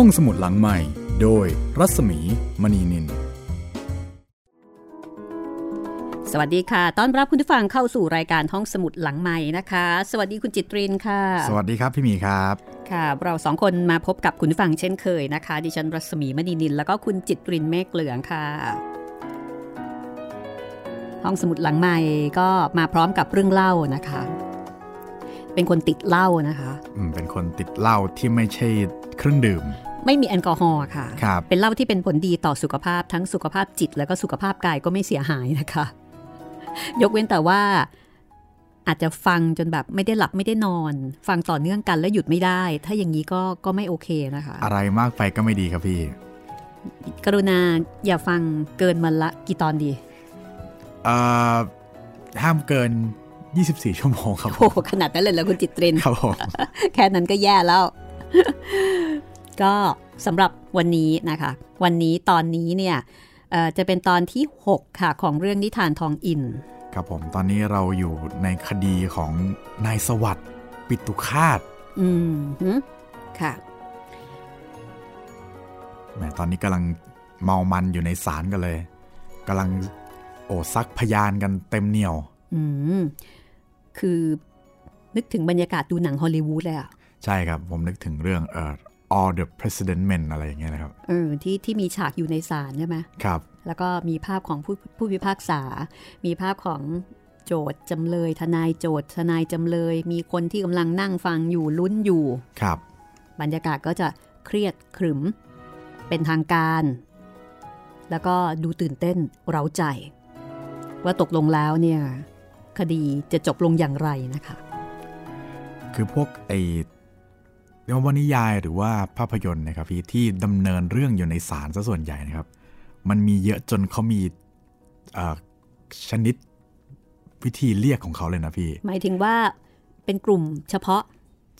ห้องสมุดหลังใหม่ โดยรัศมีมณีนิน สวัสดีค่ะ ต้อนรับคุณผู้ฟังเข้าสู่รายการห้องสมุดหลังใหม่นะคะ สวัสดีคุณจิตรินค่ะ สวัสดีครับพี่หมีครับ ค่ะ เราสองคนมาพบกับคุณผู้ฟังเช่นเคยนะคะ ดิฉันรัศมีมณีนิน แล้วก็คุณจิตรินเมฆเหลืองค่ะ ห้องสมุดหลังใหม่ก็มาพร้อมกับเรื่องเล่านะคะเป็นคนติดเหล้านะคะ อืม เป็นคนติดเหล้าที่ไม่ใช่เครื่องดื่ม ไม่มีแอลกอฮอล์ค่ะครับเป็นเหล้าที่เป็นผลดีต่อสุขภาพทั้งสุขภาพจิต แล้วก็สุขภาพกายก็ไม่เสียหายนะคะ ยกเว้นแต่ว่าอาจจะฟังจนแบบไม่ได้หลับไม่ได้นอน ฟังต่อเนื่องกันแล้วหยุดไม่ได้ ถ้าอย่างนี้ก็ก็ไม่โอเคนะคะ อะไรมากไปก็ไม่ดีครับพี่ กรุณาอย่าฟังเกินมันละกี่ตอนดีเอ่อห้ามเกิน 24 ชั่วโมงครับโอ้โหขนาดนั้นเลยเหรอคุณจิตเรนครับผมแค่นั้นก็แย่แล้ว ก็สำหรับวันนี้นะคะ วันนี้ตอนนี้เนี่ยเอ่อจะเป็นตอนที่ 6 ค่ะ ของเรื่องนิทานทองอิน ครับผมตอนนี้เราอยู่ในคดีของนายสวัสดิ์ปิตุคาตอืมหืมค่ะแหมตอนนี้กำลังเมามันอยู่ในศาลกันเลยกำลังโอซักพยานกันเต็มเหนียว อืม คือนึกถึงบรรยากาศดูหนังฮอลลีวูดเลยอะใช่ครับ ผมนึกถึงเรื่องเอ่อ all the president men อะไรอย่างเงี้ยนะครับ เออที่ที่มีฉากอยู่ในศาลใช่ไหมครับ แล้วก็มีภาพของผู้ผู้พิพากษา มีภาพของโจทย์จำเลย ทนายโจทย์ทนายจำเลย มีคนที่กำลังนั่งฟังอยู่ลุ้นอยู่ ครับ บรรยากาศก็จะเครียดขรึม เป็นทางการ แล้วก็ดูตื่นเต้นเร้าใจ ว่าตกลงแล้วเนี่ย คดีจะจบลงอย่างไรนะคะ คือพวกไอ้ นวนิยายหรือว่าภาพยนตร์นะครับพี่ที่ดำเนินเรื่องอยู่ในศาลซะส่วนใหญ่นะครับ มันมีเยอะจนเขามีเอ่อชนิดวิธีเรียกของเขาเลยนะพี่ หมายถึงว่าเป็นกลุ่มเฉพาะ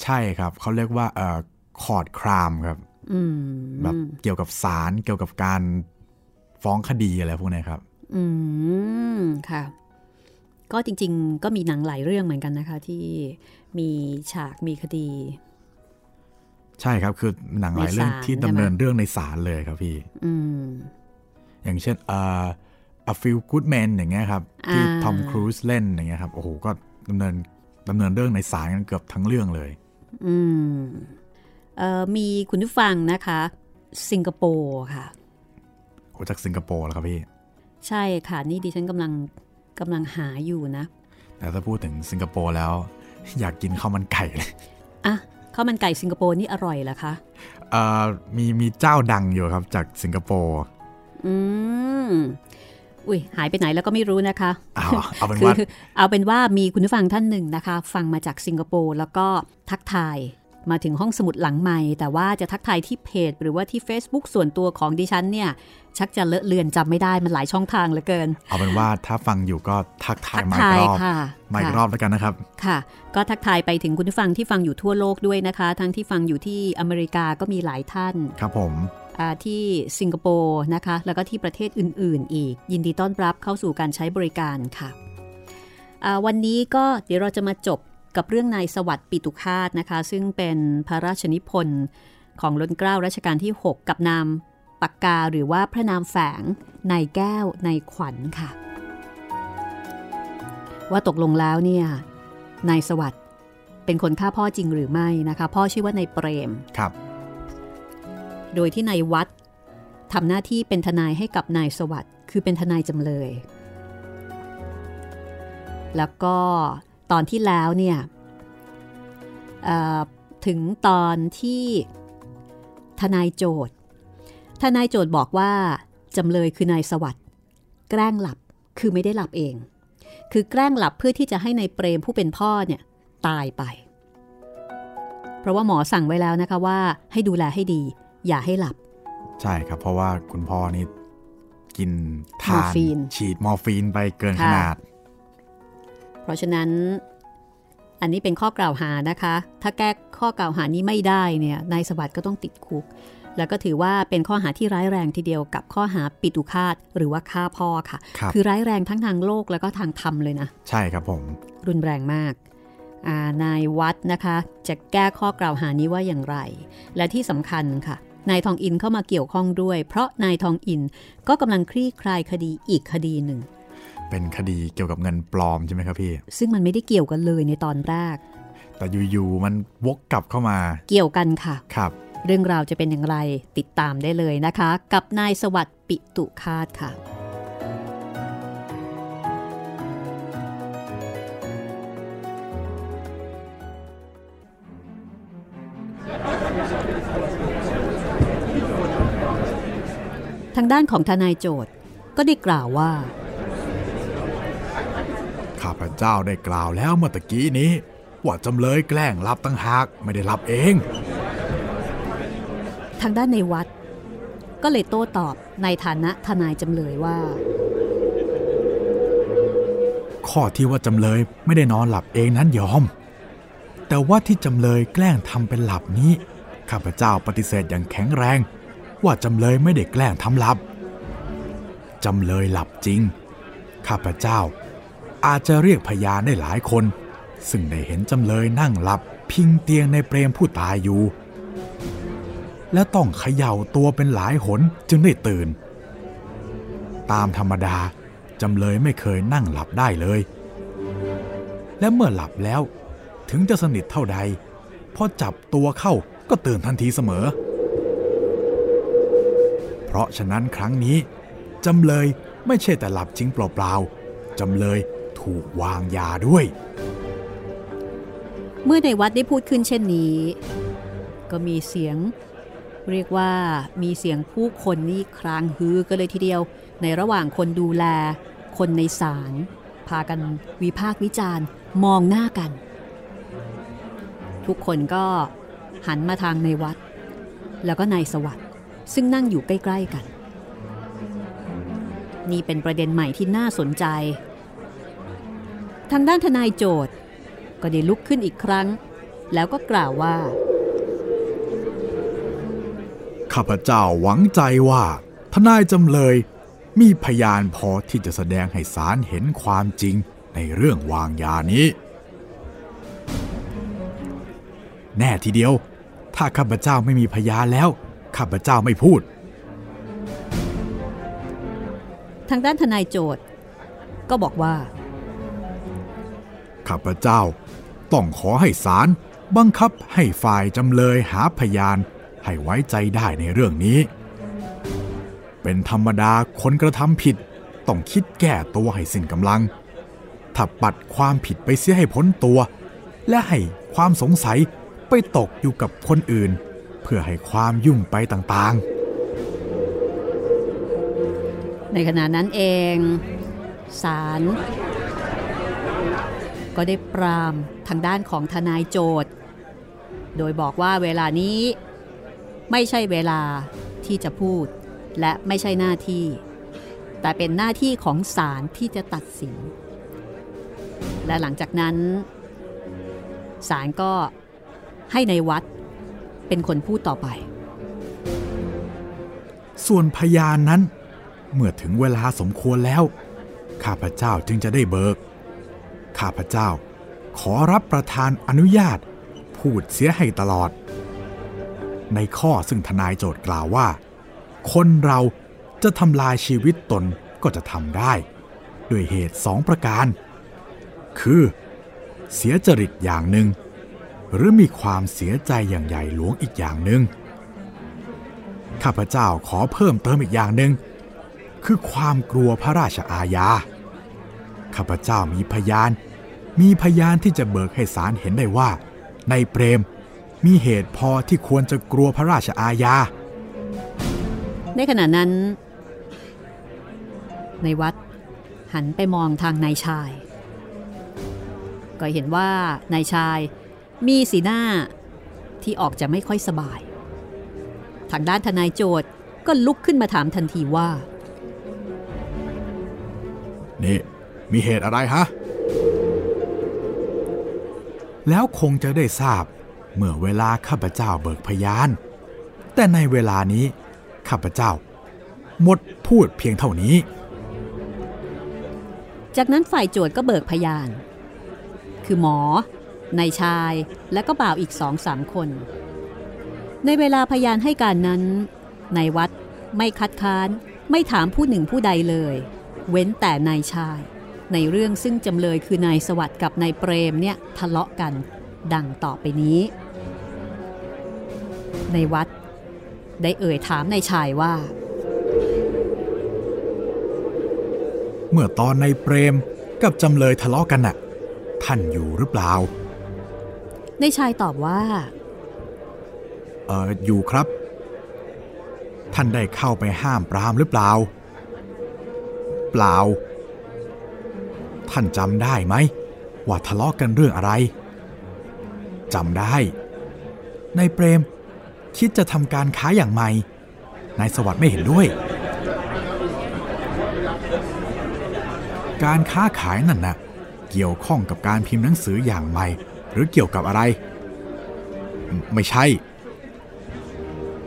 ใช่ครับ เขาเรียกว่าเอ่อคอร์ดครามครับอืมแบบเกี่ยวกับศาลเกี่ยวกับการฟ้องคดีอะไรพวกเนี้ยครับ อืมค่ะ ก็จริง ๆ ก็มีหนังหลายเรื่องเหมือนกันนะคะ ที่มีฉากมีคดี ใช่ครับคือหนังหลายเรื่องในศาลที่ใช่ไหมดำเนินเรื่องในศาลเลยครับพี่อืมอย่างเช่นเอ่อ A Few Good Men อย่างเงี้ยครับ ที่อ่าทอมครูซเล่นอย่างเงี้ยครับโอ้โหก็ดำเนินดำเนินเรื่องในศาลกันเกือบทั้งเรื่องเลย อืมเอ่อมีคุณผู้ฟังนะคะ สิงคโปร์ค่ะโอ้จากสิงคโปร์แล้วครับพี่ ใช่ค่ะ นี่ดิฉันกำลังกำลังหาอยู่นะ แต่ถ้าพูดถึงสิงคโปร์แล้ว อยากกินข้าวมันไก่เลย อะ ข้าวมันไก่สิงคโปร์นี่อร่อยเหรอคะเอ่อมีมีเจ้าดังอยู่ครับจากสิงคโปร์อืมอุ้ยหายไปไหนแล้วก็ไม่รู้นะคะเอาเอาเป็นคือว่าเอาเป็นว่ามีคุณผู้ฟังท่านหนึ่งนะคะ ฟังมาจากสิงคโปร์แล้วก็ทักทาย มาถึงห้องสมุดหลังใหม่ แต่ว่าจะทักทายที่เพจ หรือว่าที่ Facebook ส่วนตัวของดิฉันเนี่ยชักจะเลอะเลือนจำไม่ได้มันหลายช่องทางเหลือเกิน เอาเป็นว่าถ้าฟังอยู่ก็ทักทายทักมาอีทากยรอบค่ะมาอีกค่ะรอบแล้วกันนะครับ ค่ะ ก็ทักทายไปถึงคุณผู้ฟังที่ฟังอยู่ทั่วโลกด้วยนะคะ ทั้งที่ฟังอยู่ที่อเมริกาก็มีหลายท่าน ครับผมอ่าที่สิงคโปร์นะคะ แล้วก็ที่ประเทศอื่น ๆ อีก ยินดีต้อนรับเข้าสู่การใช้บริการค่ะอ่าวันนี้ก็เดี๋ยวเราจะมาจบ กับเรื่องนายสวัสดิ์ปิตุคาตนะคะ ซึ่งเป็นพระราชนิพนธ์ของล้นเกล้ารัชกาลที่ 6 กับนามปากกาหรือว่าพระนามแฝงในแก้วในขวัญค่ะ ว่าตกลงแล้วเนี่ยนายสวัสดิ์เป็นคนฆ่าพ่อจริงหรือไม่นะคะ พ่อชื่อว่านายเปรมครับ โดยที่นายวัดทำหน้าที่เป็นทนายให้กับนายสวัสด์คือเป็นทนายจำเลย แล้วก็ ตอนที่แล้วเนี่ยเอ่อถึงตอนที่ทนายโจทย์ทนายโจทย์บอกว่าจำเลยคือนายสวัสด์แกล้งหลับคือไม่ได้หลับเอง คือแกล้งหลับเพื่อที่จะให้ในายเปรมผู้เป็นพ่อเนี่ยตายไป เพราะว่าหมอสั่งไว้แล้วนะคะว่าให้ดูแลให้ดี อย่าให้หลับ ใช่ครับ เพราะว่าคุณพ่อนี่กินทามอนร์ฟีนฉีดมอร์ฟีนไปเกินขค่ะนาด เพราะฉะนั้น อันนี้เป็นข้อกล่าวหานะคะ ถ้าแก้ข้อกล่าวหานี้ไม่ได้เนี่ยนายสวัสดิ์ก็ต้องติดคุก แล้วก็ถือว่าเป็นข้อหาที่ร้ายแรงทีเดียวกับข้อหาปิตุคาตหรือว่าฆ่าพ่อค่ะครับอร้ายแรงทั้งทางโลกแล้วก็ทางธรรมเลยนะ ใช่ครับผม รุนแรงมากอ่านายวัดนะคะ จะแก้ข้อกล่าวหานี้ว่าอย่างไร และที่สำคัญค่ะ นายทองอินเข้ามาเกี่ยวข้องด้วย เพราะนายทองอินก็กำลังคลี่คลายคดีอีกคดีหนึ่ง เป็นคดีเกี่ยวกับเงินปลอมใช่ไหมครับพี่ ซึ่งมันไม่ได้เกี่ยวกันเลยในตอนแรก แต่อยู่ๆมันวกกลับเข้ามา เกี่ยวกันค่ะ ครับ เรื่องราวจะเป็นอย่างไรติดตามได้เลยนะคะ กับนายสวัสดิ์ปิตุคาตค่ะทางด้านของทนายโจทย์ก็ได้กล่าวว่า ข้าพเจ้าได้กล่าวแล้วเมื่อตะกี้นี้ ว่าจำเลยแกล้งหลับตั้งหากไม่ได้หลับเอง ทางด้านในวัด ก็เลยโต้ตอบในฐานะทนายจำเลยว่า ข้อที่ว่าจำเลยไม่ได้นอนหลับเองนั้นยอม แต่ว่าที่จำเลยแกล้งทำเป็นหลับนี้ข้าพเจ้าปฏิเสธอย่างแข็งแรง ว่าจำเลยไม่ได้แกล้งทำหลับจำเลยหลับจริง ข้าพเจ้า อาจจะเรียกพยานได้หลายคน ซึ่งได้เห็นจำเลยนั่งหลับพิงเตียงในเปรมผู้ตายอยู่ และต้องเขย่าตัวเป็นหลายหนจึงได้ตื่น ตามธรรมดาจำเลยไม่เคยนั่งหลับได้เลย และเมื่อหลับแล้วถึงจะสนิทเท่าใดพอจับตัวเข้าก็ตื่นทันทีเสมอ เพราะฉะนั้นครั้งนี้จำเลยไม่ใช่แต่หลับจริงเปล่าๆจำเลย ถูกวางยาด้วย เมื่อในวัดได้พูดขึ้นเช่นนี้ ก็มีเสียง เรียกว่ามีเสียงผู้คนนี่ครางฮือกันเลยทีเดียว ในระหว่างคนดูแล คนในศาลพากันวิพากษ์วิจารณ์มองหน้ากัน ทุกคนก็หันมาทางในวัด แล้วก็นายสวัสด์ซึ่งนั่งอยู่ใกล้ ๆ กัน นี่เป็นประเด็นใหม่ที่น่าสนใจ ทางด้านทนายโจทย์ ก็ได้ลุกขึ้นอีกครั้ง แล้วก็กล่าวว่า ข้าพเจ้าหวังใจว่า ทนายจำเลยมีพยานพอที่จะแสดงให้ศาลเห็นความจริงในเรื่องวางยานี้ แน่ทีเดียว ถ้าข้าพเจ้าไม่มีพยานแล้วข้าพเจ้าไม่พูด ทางด้านทนายโจทย์ ก็บอกว่า ข้าพเจ้า ต้องขอให้ศาลบังคับให้ฝ่ายจำเลยหาพยานให้ไว้ใจได้ในเรื่องนี้ เป็นธรรมดาคนกระทำผิด ต้องคิดแก้ตัวให้สิ้นกำลัง ถ้าปัดความผิดไปเสียให้พ้นตัว และให้ความสงสัยไปตกอยู่กับคนอื่น เพื่อให้ความยุ่งไปต่างๆ ในขณะนั้นเองศาล ก็ได้ปรามทางด้านของทนายโจทย์ โดยบอกว่าเวลานี้ไม่ใช่เวลาที่จะพูด และไม่ใช่หน้าที่ แต่เป็นหน้าที่ของศาลที่จะตัดสิน และหลังจากนั้นศาลก็ให้ในายวัดเป็นคนพูดต่อไป ส่วนพยานนั้น เมื่อถึงเวลาสมควรแล้ว ข้าพเจ้าจึงจะได้เบิก ข้าพเจ้า ขอรับประทานอนุญาต พูดเสียให้ตลอด ในข้อซึ่งทนายโจทย์กล่าวว่า คนเราจะทำลายชีวิตตนก็จะทำได้ ด้วยเหตุสองประการ คือ เสียจริตอย่างหนึ่ง หรือมีความเสียใจอย่างใหญ่หลวงอีกอย่างหนึ่งข้าพเจ้าขอเพิ่มเติมอีกอย่างหนึ่งคือความกลัวพระราชอาญาข้าพเจ้ามีพยาน มีพยานที่จะเบิกให้ศาลเห็นได้ว่า ในเปรมมีเหตุพอที่ควรจะกลัวพระราชอาญา ในขณะนั้น ในวัดหันไปมองทางนายชาย ก็เห็นว่านายชายมีสีหน้าที่ออกจะไม่ค่อยสบาย ทางด้านทนายโจทย์ก็ลุกขึ้นมาถามทันทีว่า นี่ มีเหตุอะไรฮะ แล้วคงจะได้ทราบเมื่อเวลาข้าพเจ้าเบิกพยาน แต่ในเวลานี้ข้าพเจ้า หมดพูดเพียงเท่านี้ จากนั้นฝ่ายโจทย์ก็เบิกพยาน คือหมอ นายชายและก็บ่าวอีกสองสามคน ในเวลาพยานให้การนั้นนายวัดไม่คัดค้านไม่ถามผู้หนึ่งผู้ใดเลย เว้นแต่นายชาย ในเรื่องซึ่งจำเลยคือนายสวัสด์กับนายเปรมเนี่ยทะเลาะกันดังต่อไปนี้ ในวัดได้เอ่ยถามนายชายว่า เมื่อตอนในเปรมกับจำเลยทะเลาะกันน่ะ ท่านอยู่หรือเปล่า นายชายตอบว่า เอออยู่ครับ ท่านได้เข้าไปห้ามปรามหรือเปล่า เปล่า ท่านจำได้ไหม ว่าทะเลาะกันเรื่องอะไรจำได้นายเปรม คิดจะทำการค้าอย่างใหม่นายสวัสดิ์ไม่เห็นด้วย การค้าขายนั่นนะเกี่ยวข้องกับการพิมพ์หนังสืออย่างใหม่ หรือเกี่ยวกับอะไร ไม่ใช่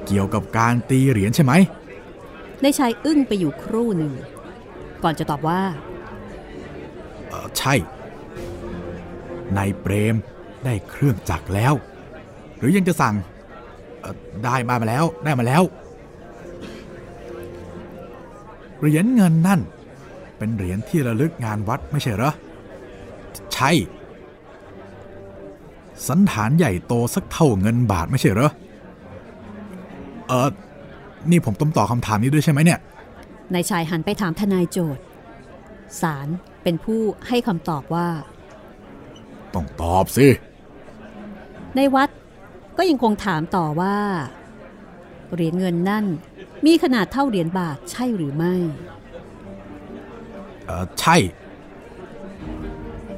เกี่ยวกับการตีเหรียญใช่ไหมนายชายอึ้งไปอยู่ครู่หนึ่ง ก่อนจะตอบว่า ใช่ นายเปรมได้เครื่องจักรแล้ว หรือยังจะสั่งได้มามาแล้วได้มาแล้ว เหรียญเงินนั่น เป็นเหรียญที่ระลึกงานวัดไม่ใช่เหรอ ใช่ สันฐานใหญ่โตสักเท่าเงินบาทไม่ใช่เหรอ เออนี่ผมต้องตอบคำถามนี้ด้วยใช่ไหมเนี่ยนายชายหันไปถามทนายโจทย์ศาล เป็นผู้ให้คำตอบว่า ต้องตอบสิ ในวัดก็ยังคงถามต่อว่า เหรียญเงินนั่นมีขนาดเท่าเหรียญบาทใช่หรือไม่เออใช่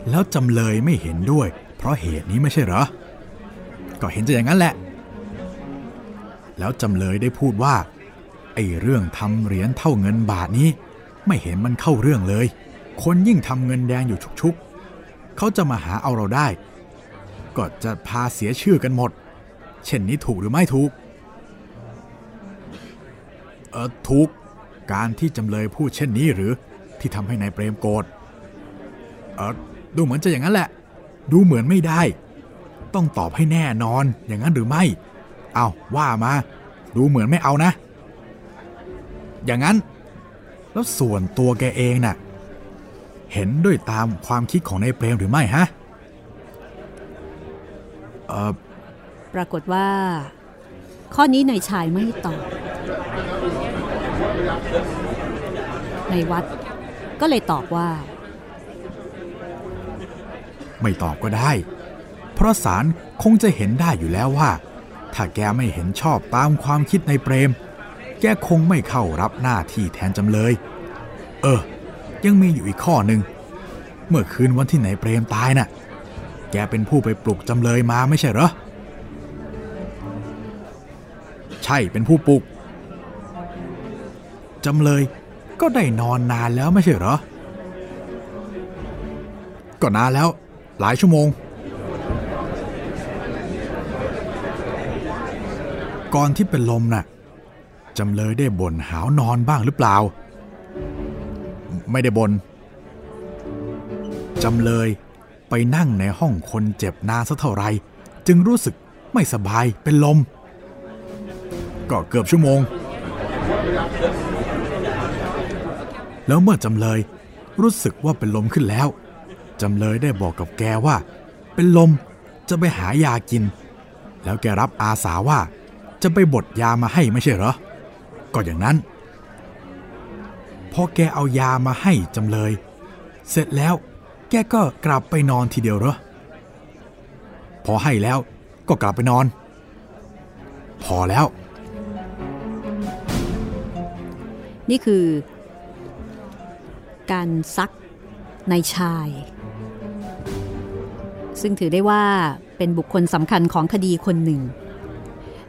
แล้วจำเลยไม่เห็นด้วย เพราะเหตุนี้ไม่ใช่เหรอ ก็เห็นจะอย่างนั้นแหละ แล้วจำเลยได้พูดว่าไอ้เรื่องทำเหรียญเท่าเงินบาทนี้ ไม่เห็นมันเข้าเรื่องเลย คนยิ่งทำเงินแดงอยู่ชุกๆ เขาจะมาหาเอาเราได้ ก็จะพาเสียชื่อกันหมด เช่นนี้ถูกหรือไม่ถูก เออถูก การที่จำเลยพูดเช่นนี้หรือที่ทำให้นายเปรมโกรธ เออดูเหมือนจะอย่างนั้นแหละ ดูเหมือนไม่ได้ ต้องตอบให้แน่นอนอย่างนั้นหรือไม่ เอาว่ามา ดูเหมือนไม่เอานะ อย่างนั้น แล้วส่วนตัวแกเองน่ะ เห็นด้วยตามความคิดของนายเปรมหรือไม่ฮะเออปรากฏว่า ข้อนี้นายชายไม่ตอบในวัดก็เลยตอบว่า ไม่ตอบก็ได้ เพราะศาลคงจะเห็นได้อยู่แล้วว่า ถ้าแกไม่เห็นชอบตามความคิดในเปรม แกคงไม่เข้ารับหน้าที่แทนจำเลย เออ ยังมีอยู่อีกข้อหนึ่ง เมื่อคืนวันที่ไหนเปรมตายน่ะ แกเป็นผู้ไปปลุกจำเลยมาไม่ใช่เหรอ ใช่เป็นผู้ปลุก จำเลยก็ได้นอนนานแล้วไม่ใช่เหรอ ก็นานแล้ว หลายชั่วโมง ก่อนที่เป็นลมน่ะจำเลยได้บ่นหาวนอนบ้างหรือเปล่า ไม่ได้บน จำเลยไปนั่งในห้องคนเจ็บนานสักเท่าไร จึงรู้สึกไม่สบายเป็นลม ก็เกือบชั่วโมง แล้วเมื่อจำเลยรู้สึกว่าเป็นลมขึ้นแล้ว จำเลยได้บอกกับแกว่า เป็นลมจะไปหายากิน แล้วแกรับอาสาว่าจะไปบดยามาให้ไม่ใช่เหรอ ก็อย่างนั้น พอแกเอายามาให้จำเลย เสร็จแล้วแกก็กลับไปนอนทีเดียวเหรอ พอให้แล้วก็กลับไปนอน พอแล้ว นี่คือ การซักในชาย ซึ่งถือได้ว่าเป็นบุคคลสำคัญของคดีคนหนึ่ง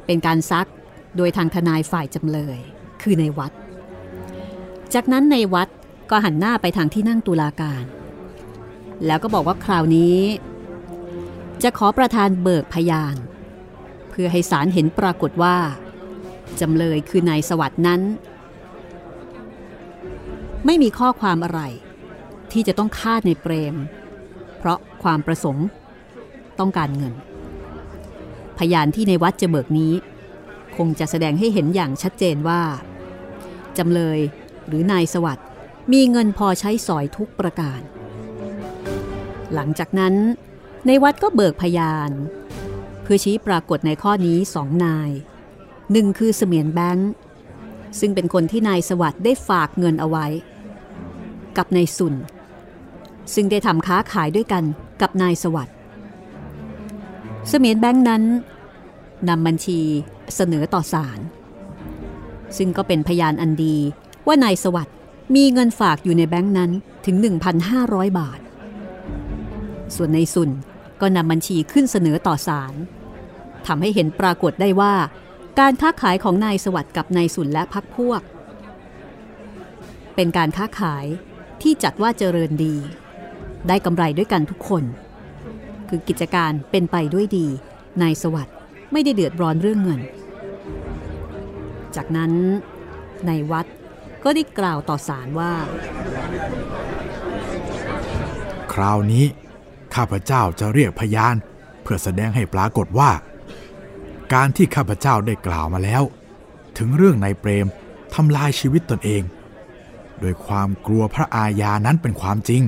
เป็นการซักโดยทางทนายฝ่ายจำเลย คือในวัด จากนั้นในวัดก็หันหน้าไปทางที่นั่งตุลาการ แล้วก็บอกว่าคราวนี้ จะขอประธานเบิกพยาน เพื่อให้ศาลเห็นปรากฏว่า จำเลยคือนายสวัสด์นั้น ไม่มีข้อความอะไร ที่จะต้องฆ่าในเปรม เพราะความประสงค์ต้องการเงิน พยานที่ในวัดจะเบิกนี้ คงจะแสดงให้เห็นอย่างชัดเจนว่าจำเลย หรือนายสวัสด์มีเงินพอใช้สอยทุกประการ หลังจากนั้น ในวัดก็เบิกพยาน เพื่อชี้ปรากฏในข้อนี้สองนายหนึ่งคือเสมียนแบงค์ซึ่งเป็นคนที่นายสวัสด์ได้ฝากเงินเอาไว้ กับนายสุน ซึ่งได้ทำค้าขายด้วยกันกับนายสวัสด์เสมียนแบงค์นั้นนำบัญชีเสนอต่อศาลซึ่งก็เป็นพยานอันดี ว่านายสวัสด์มีเงินฝากอยู่ในแบงค์นั้นถึง 1,500 บาท ส่วนในสุนก็นำบัญชีขึ้นเสนอต่อศาลทำให้เห็นปรากฏได้ว่า การค้าขายของนายสวัสด์กับนายสุนและพักพวก เป็นการค้าขายที่จัดว่าเจริญดี ได้กำไรด้วยกันทุกคน คือกิจการเป็นไปด้วยดี นายสวัสด์ไม่ได้เดือดร้อนเรื่องเงิน จากนั้นในวัด ก็ได้กล่าวต่อศาลว่า คราวนี้ข้าพเจ้าจะเรียกพยาน เพื่อแสดงให้ปรากฏว่า การที่ข้าพเจ้าได้กล่าวมาแล้ว ถึงเรื่องนายเปรมทำลายชีวิตตนเอง โดยความกลัวพระอาญานั้นเป็นความจริง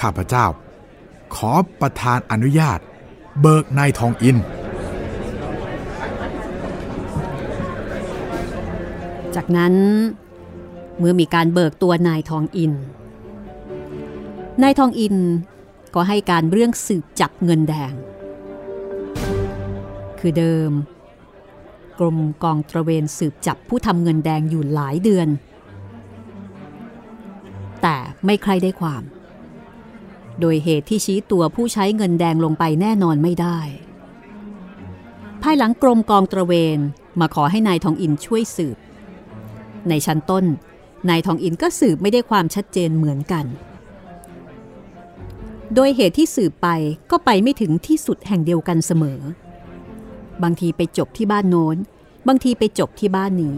ข้าพเจ้า ขอประทานอนุญาต เบิกนายทองอิน จากนั้น เมื่อมีการเบิกตัวนายทองอิน นายทองอินก็ให้การเรื่องสืบจับเงินแดง คือเดิม กรมกองตระเวนสืบจับผู้ทำเงินแดงอยู่หลายเดือน แต่ไม่ใครได้ความ โดยเหตุที่ชี้ตัวผู้ใช้เงินแดงลงไปแน่นอนไม่ได้ ภายหลังกรมกองตระเวนมาขอให้นายทองอินช่วยสืบ ในชั้นต้น นายทองอินก็สืบไม่ได้ความชัดเจนเหมือนกัน โดยเหตุที่สืบไปก็ไปไม่ถึงที่สุดแห่งเดียวกันเสมอ บางทีไปจบที่บ้านโน้น บางทีไปจบที่บ้านนี้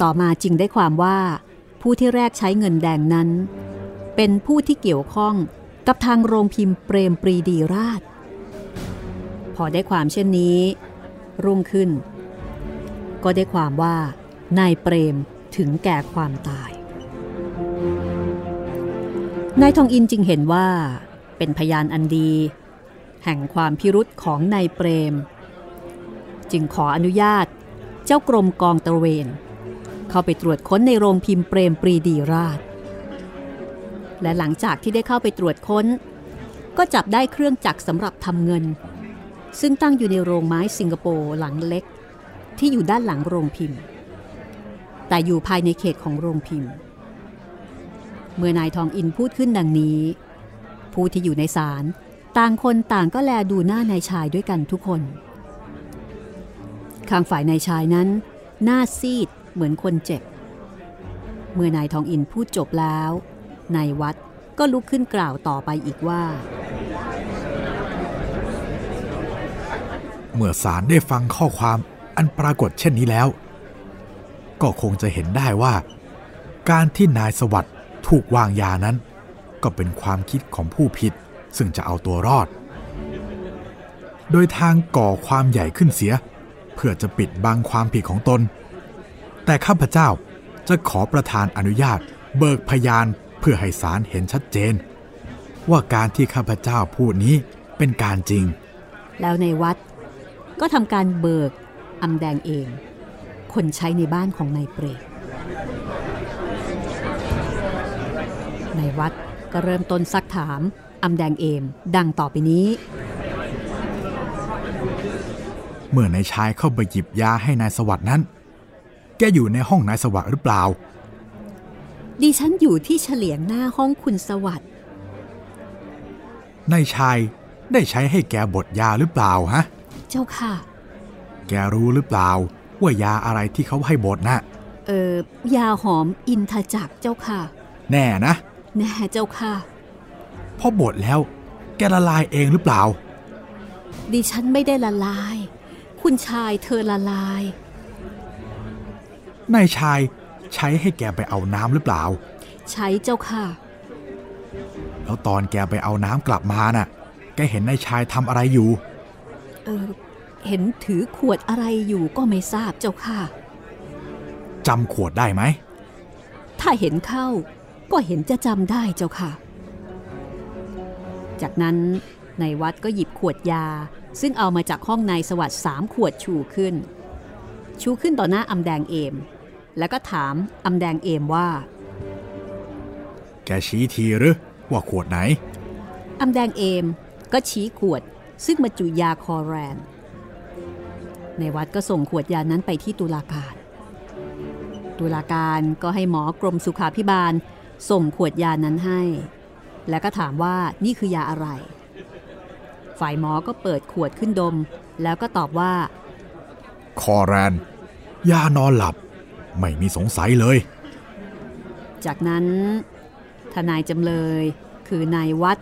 ต่อมาจึงได้ความว่า ผู้ที่แรกใช้เงินแดงนั้น เป็นผู้ที่เกี่ยวข้องกับทางโรงพิมพ์เปรมปรีดีราช พอได้ความเช่นนี้ รุ่งขึ้น ก็ได้ความว่านายเปรม ถึงแก่ความตาย นายทองอินจึงเห็นว่าเป็นพยานอันดี แห่งความพิรุษของนายเปรม จึงขออนุญาตเจ้ากรมกองตระเวน เข้าไปตรวจค้นในโรงพิมพ์เปรมปรีดีราช และหลังจากที่ได้เข้าไปตรวจค้น ก็จับได้เครื่องจักรสำหรับทำเงิน ซึ่งตั้งอยู่ในโรงไม้สิงคโปร์หลังเล็กที่อยู่ด้านหลังโรงพิมพ์ แต่อยู่ภายในเขตของโรงพิมพ์ เมื่อนายทองอินพูดขึ้นดังนี้ ผู้ที่อยู่ในศาลต่างคนต่างก็แลดูหน้านายชายด้วยกันทุกคน ข้างฝ่ายนายชายนั้น หน้าซีดเหมือนคนเจ็บ เมื่อนายทองอินพูดจบแล้วนายวัดก็ลุกขึ้นกล่าวต่อไปอีกว่า เมื่อสารได้ฟังข้อความอันปรากฏเช่นนี้แล้ว ก็คงจะเห็นได้ว่า การที่นายสวัสด์ถูกวางยานั้น ก็เป็นความคิดของผู้ผิด ซึ่งจะเอาตัวรอด โดยทางก่อความใหญ่ขึ้นเสีย เพื่อจะปิดบังความผิดของตน แต่ข้าพเจ้าจะขอประทานอนุญาต เบิกพยานเพื่อให้ศาลเห็นชัดเจน ว่าการที่ข้าพเจ้าพูดนี้เป็นการจริง แล้วในวัดก็ทำการเบิกอำแดงเอง คนใช้ในบ้านของนายเปรตในวัดก็เริ่มต้นซักถามอำแดงเอม ดังต่อไปนี้ เมื่อนายชายเข้าไปหยิบยาให้นายสวัสด์นั้น แกอยู่ในห้องนายสวัสด์หรือเปล่า ดิฉันอยู่ที่เฉลียงหน้าห้องคุณสวัสด์นายชายได้ใช้ให้แกบดยาหรือเปล่าฮะ เจ้าค่ะ แกรู้หรือเปล่า ว่ายาอะไรที่เขาให้บดนะ่ะเออยาหอมอินทจักรเจ้าค่ะ แน่นะ แน่เจ้าค่ะพอบดแล้ว แกละลายเองหรือเปล่า ดิฉันไม่ได้ละลาย คุณชายเธอละลายนายชายใช้ให้แกไปเอาน้ำหรือเปล่า ใช้เจ้าค่ะ แล้วตอนแกไปเอาน้ำกลับมาน่ะ แกเห็นนายชายทำอะไรอยู่ เออ เห็นถือขวดอะไรอยู่ก็ไม่ทราบเจ้าค่ะจำขวดได้ไหม ถ้าเห็นเข้าก็เห็นจะจำได้เจ้าค่ะ จากนั้นในวัดก็หยิบขวดยา ซึ่งเอามาจากห้องในสวัสด์สามขวดชูขึ้น ชูขึ้นต่อหน้าอำแดงเอม แล้วก็ถามอำแดงเอมว่า แกชี้ทีหรือว่าขวดไหนอำแดงเอมก็ชี้ขวดซึ่งบรรจุยาคอแรน ในวัดก็ส่งขวดยานั้นไปที่ตุลาการ ตุลาการก็ให้หมอกรมสุขาพิบาล ส่งขวดยานั้นให้ แล้วก็ถามว่านี่คือยาอะไร ฝ่ายหมอก็เปิดขวดขึ้นดม แล้วก็ตอบว่า คอแรน ยานอนหลับ ไม่มีสงสัยเลย จากนั้นทนายจำเลยคือนายวัด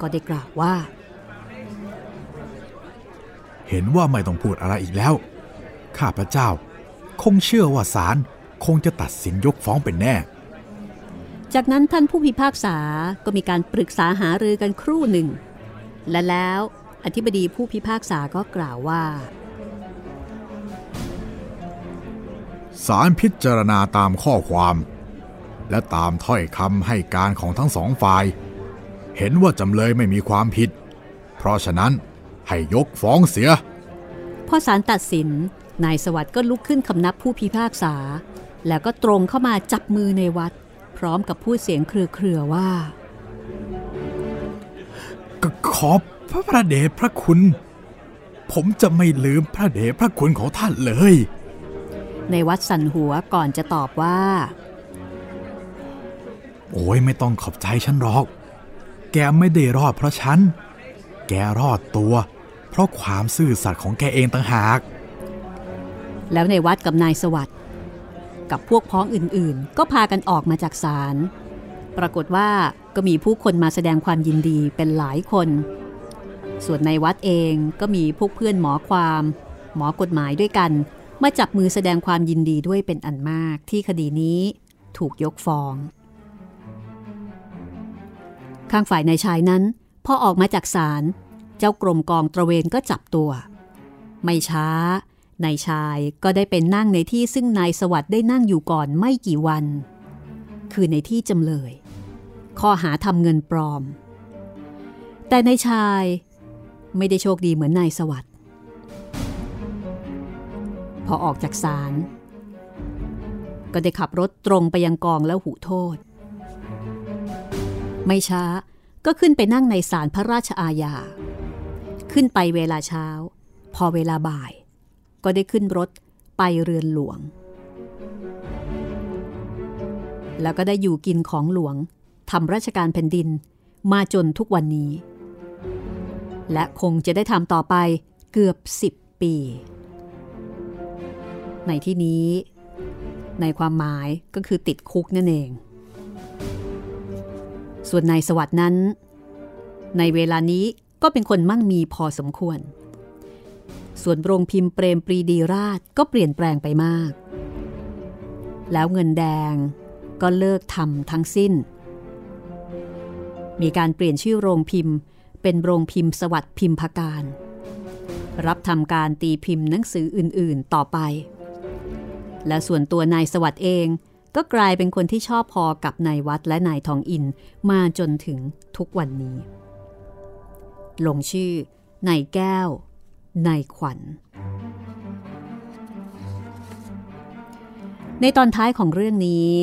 ก็ได้กล่าวว่า เห็นว่าไม่ต้องพูดอะไรอีกแล้ว ข้าพเจ้า คงเชื่อว่าศาลคงจะตัดสินยกฟ้องเป็นแน่ จากนั้นท่านผู้พิพากษาก็มีการปรึกษาหารือกันครู่หนึ่ง และแล้วอธิบดีผู้พิพากษาก็กล่าวว่าศาลพิจารณาตามข้อความ และตามถ้อยคำให้การของทั้งสองฝ่าย เห็นว่าจำเลยไม่มีความผิด เพราะฉะนั้น ให้ยกฟ้องเสีย พอศาลตัดสิน นายสวัสดิ์ก็ลุกขึ้นคำนับผู้พิพากษา แล้วก็ตรงเข้ามาจับมือในวัด พร้อมกับพูดเสียงเครือๆว่าก็ขอบพระประเดชพระคุณ ผมจะไม่ลืมพระเดชพระคุณของท่านเลย ในวัดสันหัวก่อนจะตอบว่า โอ้ยไม่ต้องขอบใจฉันหรอก แกไม่ได้รอดเพราะฉัน แกรอดตัวเพ ราะความซื่อสัตย์ของแกเองต่างหาก แล้วในวัดกับนายสวัสด์กับพวกพ้องอื่นๆ ก็พากันออกมาจากศาล ปรากฏว่าก็มีผู้คนมาแสดงความยินดีเป็นหลายคน ส่วนในวัดเองก็มีพวกเพื่อนหมอความ หมอกฎหมายด้วยกัน มาจับมือแสดงความยินดีด้วยเป็นอันมากที่คดีนี้ถูกยกฟ้อง ข้างฝ่ายนายชายนั้นพอออกมาจากศาล เจ้ากรมกองตระเวนก็จับตัว ไม่ช้านายชายก็ได้เป็นนั่งในที่ซึ่งนายสวัสด์ได้นั่งอยู่ก่อนไม่กี่วัน คือในที่จำเลย ข้อหาทำเงินปลอม แต่นายชายไม่ได้โชคดีเหมือนนายสวัสด์พอออกจากศาลก็ได้ขับรถตรงไปยังกองแล้วหูโทษ ไม่ช้าก็ขึ้นไปนั่งในศาลพระราชอาญา ขึ้นไปเวลาเช้า พอเวลาบ่าย ก็ได้ขึ้นรถไปเรือนหลวง แล้วก็ได้อยู่กินของหลวงทำราชการแผ่นดินมาจนทุกวันนี้ และคงจะได้ทำต่อไปเกือบสิบปี ในที่นี้ ในความหมายก็คือติดคุกนั่นเอง ส่วนนายสวัสดนั้น ในเวลานี้ ก็เป็นคนมั่งมีพอสมควร ส่วนโรงพิมพ์เปรมปรีดีราชก็เปลี่ยนแปลงไปมาก แล้วเงินแดงก็เลิกทำทั้งสิ้น มีการเปลี่ยนชื่อโรงพิมพ์ เป็นโรงพิมพ์สวัสดิ์พิมพการ รับทำการตีพิมพ์หนังสืออื่นๆต่อไป และส่วนตัวนายสวัสดิ์เองก็กลายเป็นคนที่ชอบพอกับนายวัดและนายทองอินมาจนถึงทุกวันนี้ ลงชื่อนายแก้วนายขวัญ ในตอนท้ายของเรื่องนี้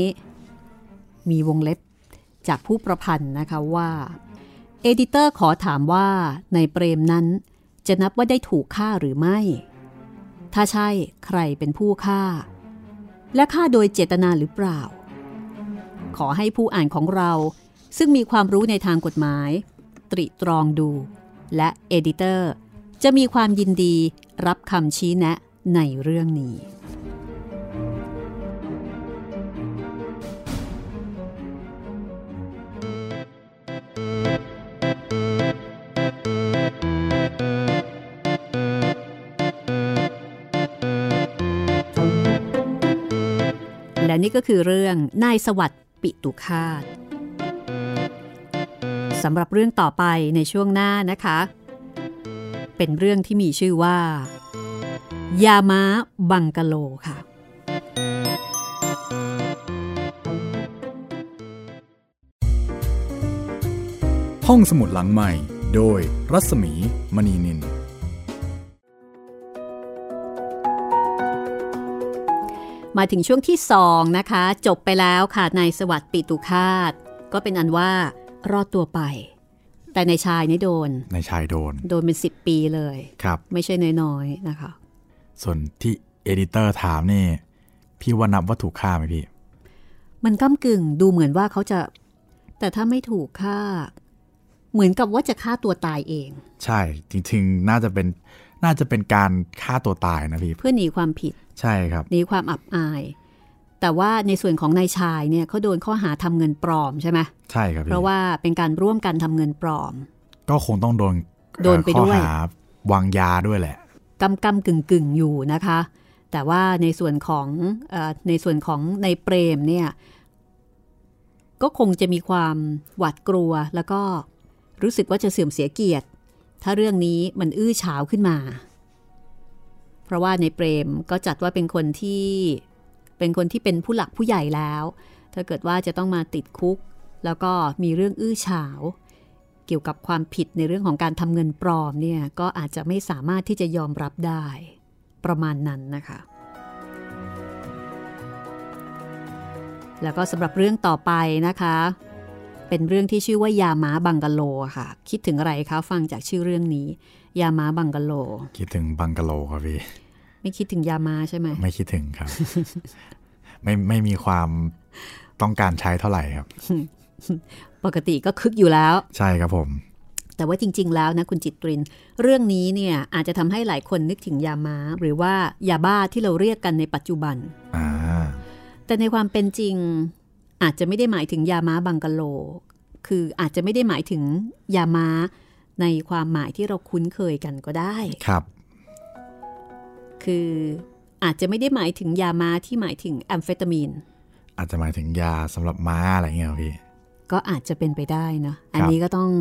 มีวงเล็บจากผู้ประพันธ์นะคะว่า editor ขอถามว่านายเปรมนั้นจะนับว่าได้ถูกฆ่าหรือไม่ ถ้าใช่ใครเป็นผู้ฆ่า และฆ่าโดยเจตนาหรือเปล่า ขอให้ผู้อ่านของเราซึ่งมีความรู้ในทางกฎหมาย ตริตรองดู และ editor จะมีความยินดีรับคำชี้แนะในเรื่องนี้ และนี่ก็คือเรื่องนายสวัสดิ์ปิตุคาต สำหรับเรื่องต่อไปในช่วงหน้านะคะ เป็นเรื่องที่มีชื่อว่า ยาม้าบังกะโลค่ะ ห้องสมุดหลังใหม่ โดยรัศมีมณีนินมาถึงช่วงที่สองนะคะ จบไปแล้วค่ะในสวัสดิ์ปิตุคาตก็เป็นอันว่า รอดตัวไป แต่ในชายนี่โดน ในชายโดน โดนเป็นสิบปีเลยครับ ไม่ใช่น้อยๆนะคะ ส่วนที่เอดิเตอร์ถามนี่ พี่ว่านับว่าถูกฆ่าไหมพี่ มันก้ากึ่งดูเหมือนว่าเขาจะ แต่ถ้าไม่ถูกฆ่า เหมือนกับว่าจะฆ่าตัวตายเอง ใช่จริงๆ น่าจะเป็นน่าจะเป็นการฆ่าตัวตายนะพี่ เพื่อหนีความผิด ใช่ครับหนีความอับอาย แต่ว่าในส่วนของนายชายเนี่ยเขาโดนข้อหาทำเงินปลอมใช่ไหมใช่ครับพี่เพราะว่าเป็นการร่วมกันทำเงินปลอม ก็คงต้องโดนโดนไปด้วยข้อหาวางยาด้วยแหละกำกำกึ่งกึ่งอยู่นะคะ แต่ว่าในส่วนของเออในส่วนของในเปรมเนี่ยก็คงจะมีความหวาดกลัวแล้วก็รู้สึกว่าจะเสื่อมเสียเกียรติ ถ้าเรื่องนี้มันอื้อฉาวขึ้นมา เพราะว่าในเปรมก็จัดว่าเป็นคนที่ เป็นคนที่เป็นผู้หลักผู้ใหญ่แล้ว ถ้าเกิดว่าจะต้องมาติดคุก แล้วก็มีเรื่องอื้อฉาว เกี่ยวกับความผิดในเรื่องของการทำเงินปลอมเนี่ยก็อาจจะไม่สามารถที่จะยอมรับได้ ประมาณนั้นนะคะ แล้วก็สำหรับเรื่องต่อไปนะคะ เป็นเรื่องที่ชื่อว่ายาหมาบังกะโลค่ะ คิดถึงอะไรคะฟังจากชื่อเรื่องนี้ ยาหมาบังกะโล คิดถึงบังกะโลครับพี่ ไม่คิดถึงยาม้าใช่ไหม ไม่คิดถึงครับ ไม่ไม่มีความต้องการใช้เท่าไหร่ครับ ปกติก็คึกอยู่แล้ว ใช่ครับผม แต่ว่าจริง ๆ แล้วนะคุณจิตริน เรื่องนี้เนี่ยอาจจะทำให้หลายคนนึกถึงยาม้าหรือว่ายาบ้าที่เราเรียกกันในปัจจุบันอ่าแต่ในความเป็นจริง อาจจะไม่ได้หมายถึงยาม้าบังกะโล คืออาจจะไม่ได้หมายถึงยาม้าในความหมายที่เราคุ้นเคยกันก็ได้ ครับ คืออาจจะไม่ได้หมายถึงยาม้าที่หมายถึงแอมเฟตามีน อาจจะหมายถึงยาสำหรับม้าอะไรเงี้ยครับพี่ ก็อาจจะเป็นไปได้นะอันนี้ก็ต้อง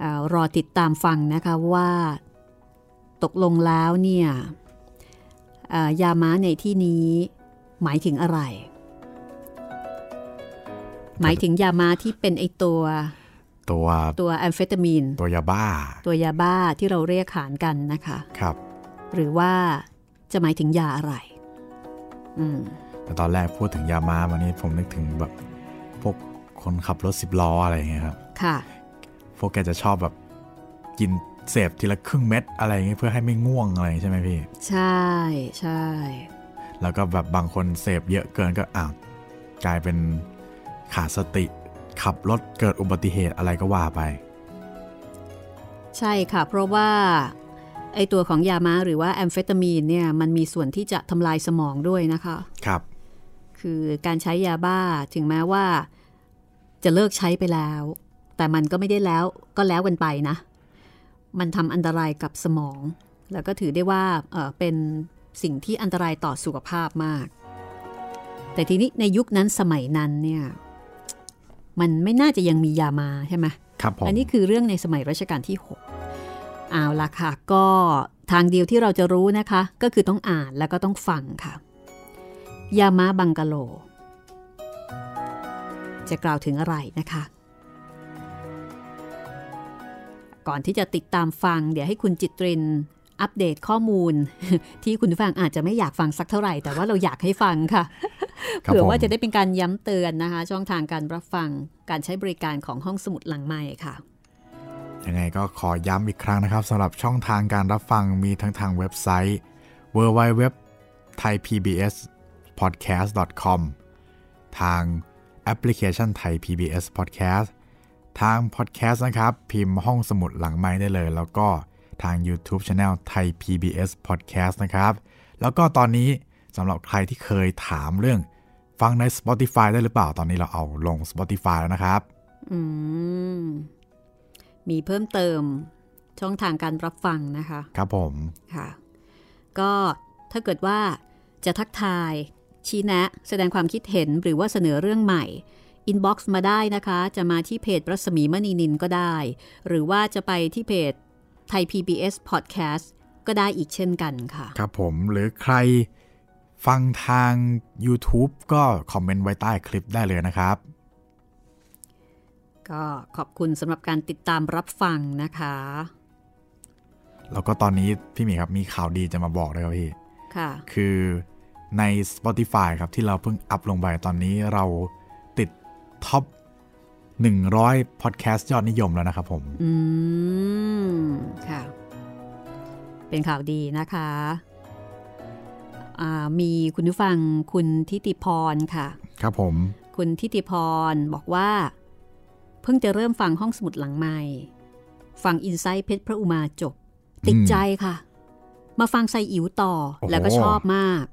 เออรอติดตามฟังนะคะว่าตกลงแล้วเนี่ยเอ่อยาม้าในที่นี้หมายถึงอะไร หมายถึงยาม้าที่เป็นไอตัวตัวตัวแอมเฟตามีน ตัวยาบ้า ตัวยาบ้าที่เราเรียกขานกันนะคะ ครับ หรือว่าจะหมายถึงยาอะไร อืมแต่ตอนแรกพูดถึงยาม้ามานี่ผมนึกถึงแบบพวกคนขับรถสิบล้ออะไรเงี้ยครับ ค่ะ พวกแกจะชอบแบบกินเสพทีละครึ่งเม็ดอะไรเงี้ยเพื่อให้ไม่ง่วงอะไรใช่ไหมพี่ ใช่ใช่ แล้วก็แบบบางคนเสพเยอะเกินก็อ้าวกลายเป็นขาดสติ ขับรถเกิดอุบัติเหตุอะไรก็ว่าไป ใช่ค่ะ เพราะว่า ไอตัวของยาม้าหรือว่าแอมเฟตามีนเนี่ยมันมีส่วนที่จะทำลายสมองด้วยนะคะครับ คือการใช้ยาบ้าถึงแม้ว่า จะเลิกใช้ไปแล้ว แต่มันก็ไม่ได้แล้วก็แล้วกันไปนะ มันทำอันตรายกับสมอง แล้วก็ถือได้ว่าเอ่อเป็นสิ่งที่อันตรายต่อสุขภาพมาก แต่ทีนี้ในยุคนั้นสมัยนั้นเนี่ยมันไม่น่าจะยังมียามาใช่ไหมครับผมอันนี้คือเรื่องในสมัยรัชกาลที่ 6 เอาละค่ะ ก็ทางเดียวที่เราจะรู้นะคะ ก็คือต้องอ่านแล้วก็ต้องฟังค่ะ ยามาบังกะโล จะกล่าวถึงอะไรนะคะ ก่อนที่จะติดตามฟัง เดี๋ยวให้คุณจิตรินอัปเดตข้อมูล ที่คุณผู้ฟังอาจจะไม่อยากฟังสักเท่าไหร่ แต่ว่าเราอยากให้ฟังค่ะครับเผื่อผมว่าจะได้เป็นการย้ำเตือนนะคะ ช่องทางการรับฟังการใช้บริการของห้องสมุดหลังใหม่ค่ะ ยังไงก็ขอย้ำอีกครั้งนะครับสำหรับช่องทางการรับฟังมีทั้งทางเว็บไซต์ www thai pbs podcast com ทางแอปพลิเคชันไทย PBS Podcast ทาง Podcast นะครับ พิมพ์ห้องสมุดหลังไม้ได้เลย แล้วก็ทาง YouTube Channel ไทย PBS Podcast นะครับ แล้วก็ตอนนี้สำหรับใครที่เคยถามเรื่อง ฟังใน Spotify ได้หรือเปล่า ตอนนี้เราเอาลง Spotify แล้วนะครับ อืม มีเพิ่มเติมช่องทางการรับฟังนะคะ ครับผมค่ะ ก็ถ้าเกิดว่าจะทักทายชี้แนะ แสดงความคิดเห็นหรือว่าเสนอเรื่องใหม่ inbox มาได้นะคะ จะมาที่เพจรัศมีมณีนินก็ได้ หรือว่าจะไปที่เพจไทย PBS Podcast ก็ได้อีกเช่นกันค่ะ ครับผมหรือใครฟังทาง YouTube ก็คอมเมนต์ไว้ใต้คลิปได้เลยนะครับ ก็ขอบคุณสำหรับการติดตามรับฟังนะคะ แล้วก็ตอนนี้พี่หมีครับมีข่าวดีจะมาบอกเลยครับพี่ ค่ะ คือใน Spotify ครับที่เราเพิ่งอัพลงไปตอนนี้เราติดท็อป100พอดแคสต์ยอดนิยมแล้วนะครับผม อืม ค่ะ เป็นข่าวดีนะคะอ่ามีคุณผู้ฟังคุณทิติพรค่ะ ครับผม คุณทิติพรบอกว่า เพิ่งจะเริ่มฟังห้องสมุดหลังใหม่ฟังอินไซต์เพชรพระอุมาจบ ติดใจค่ะ มาฟังไซอิ๋วต่อโอ้โหแล้วก็ชอบมาก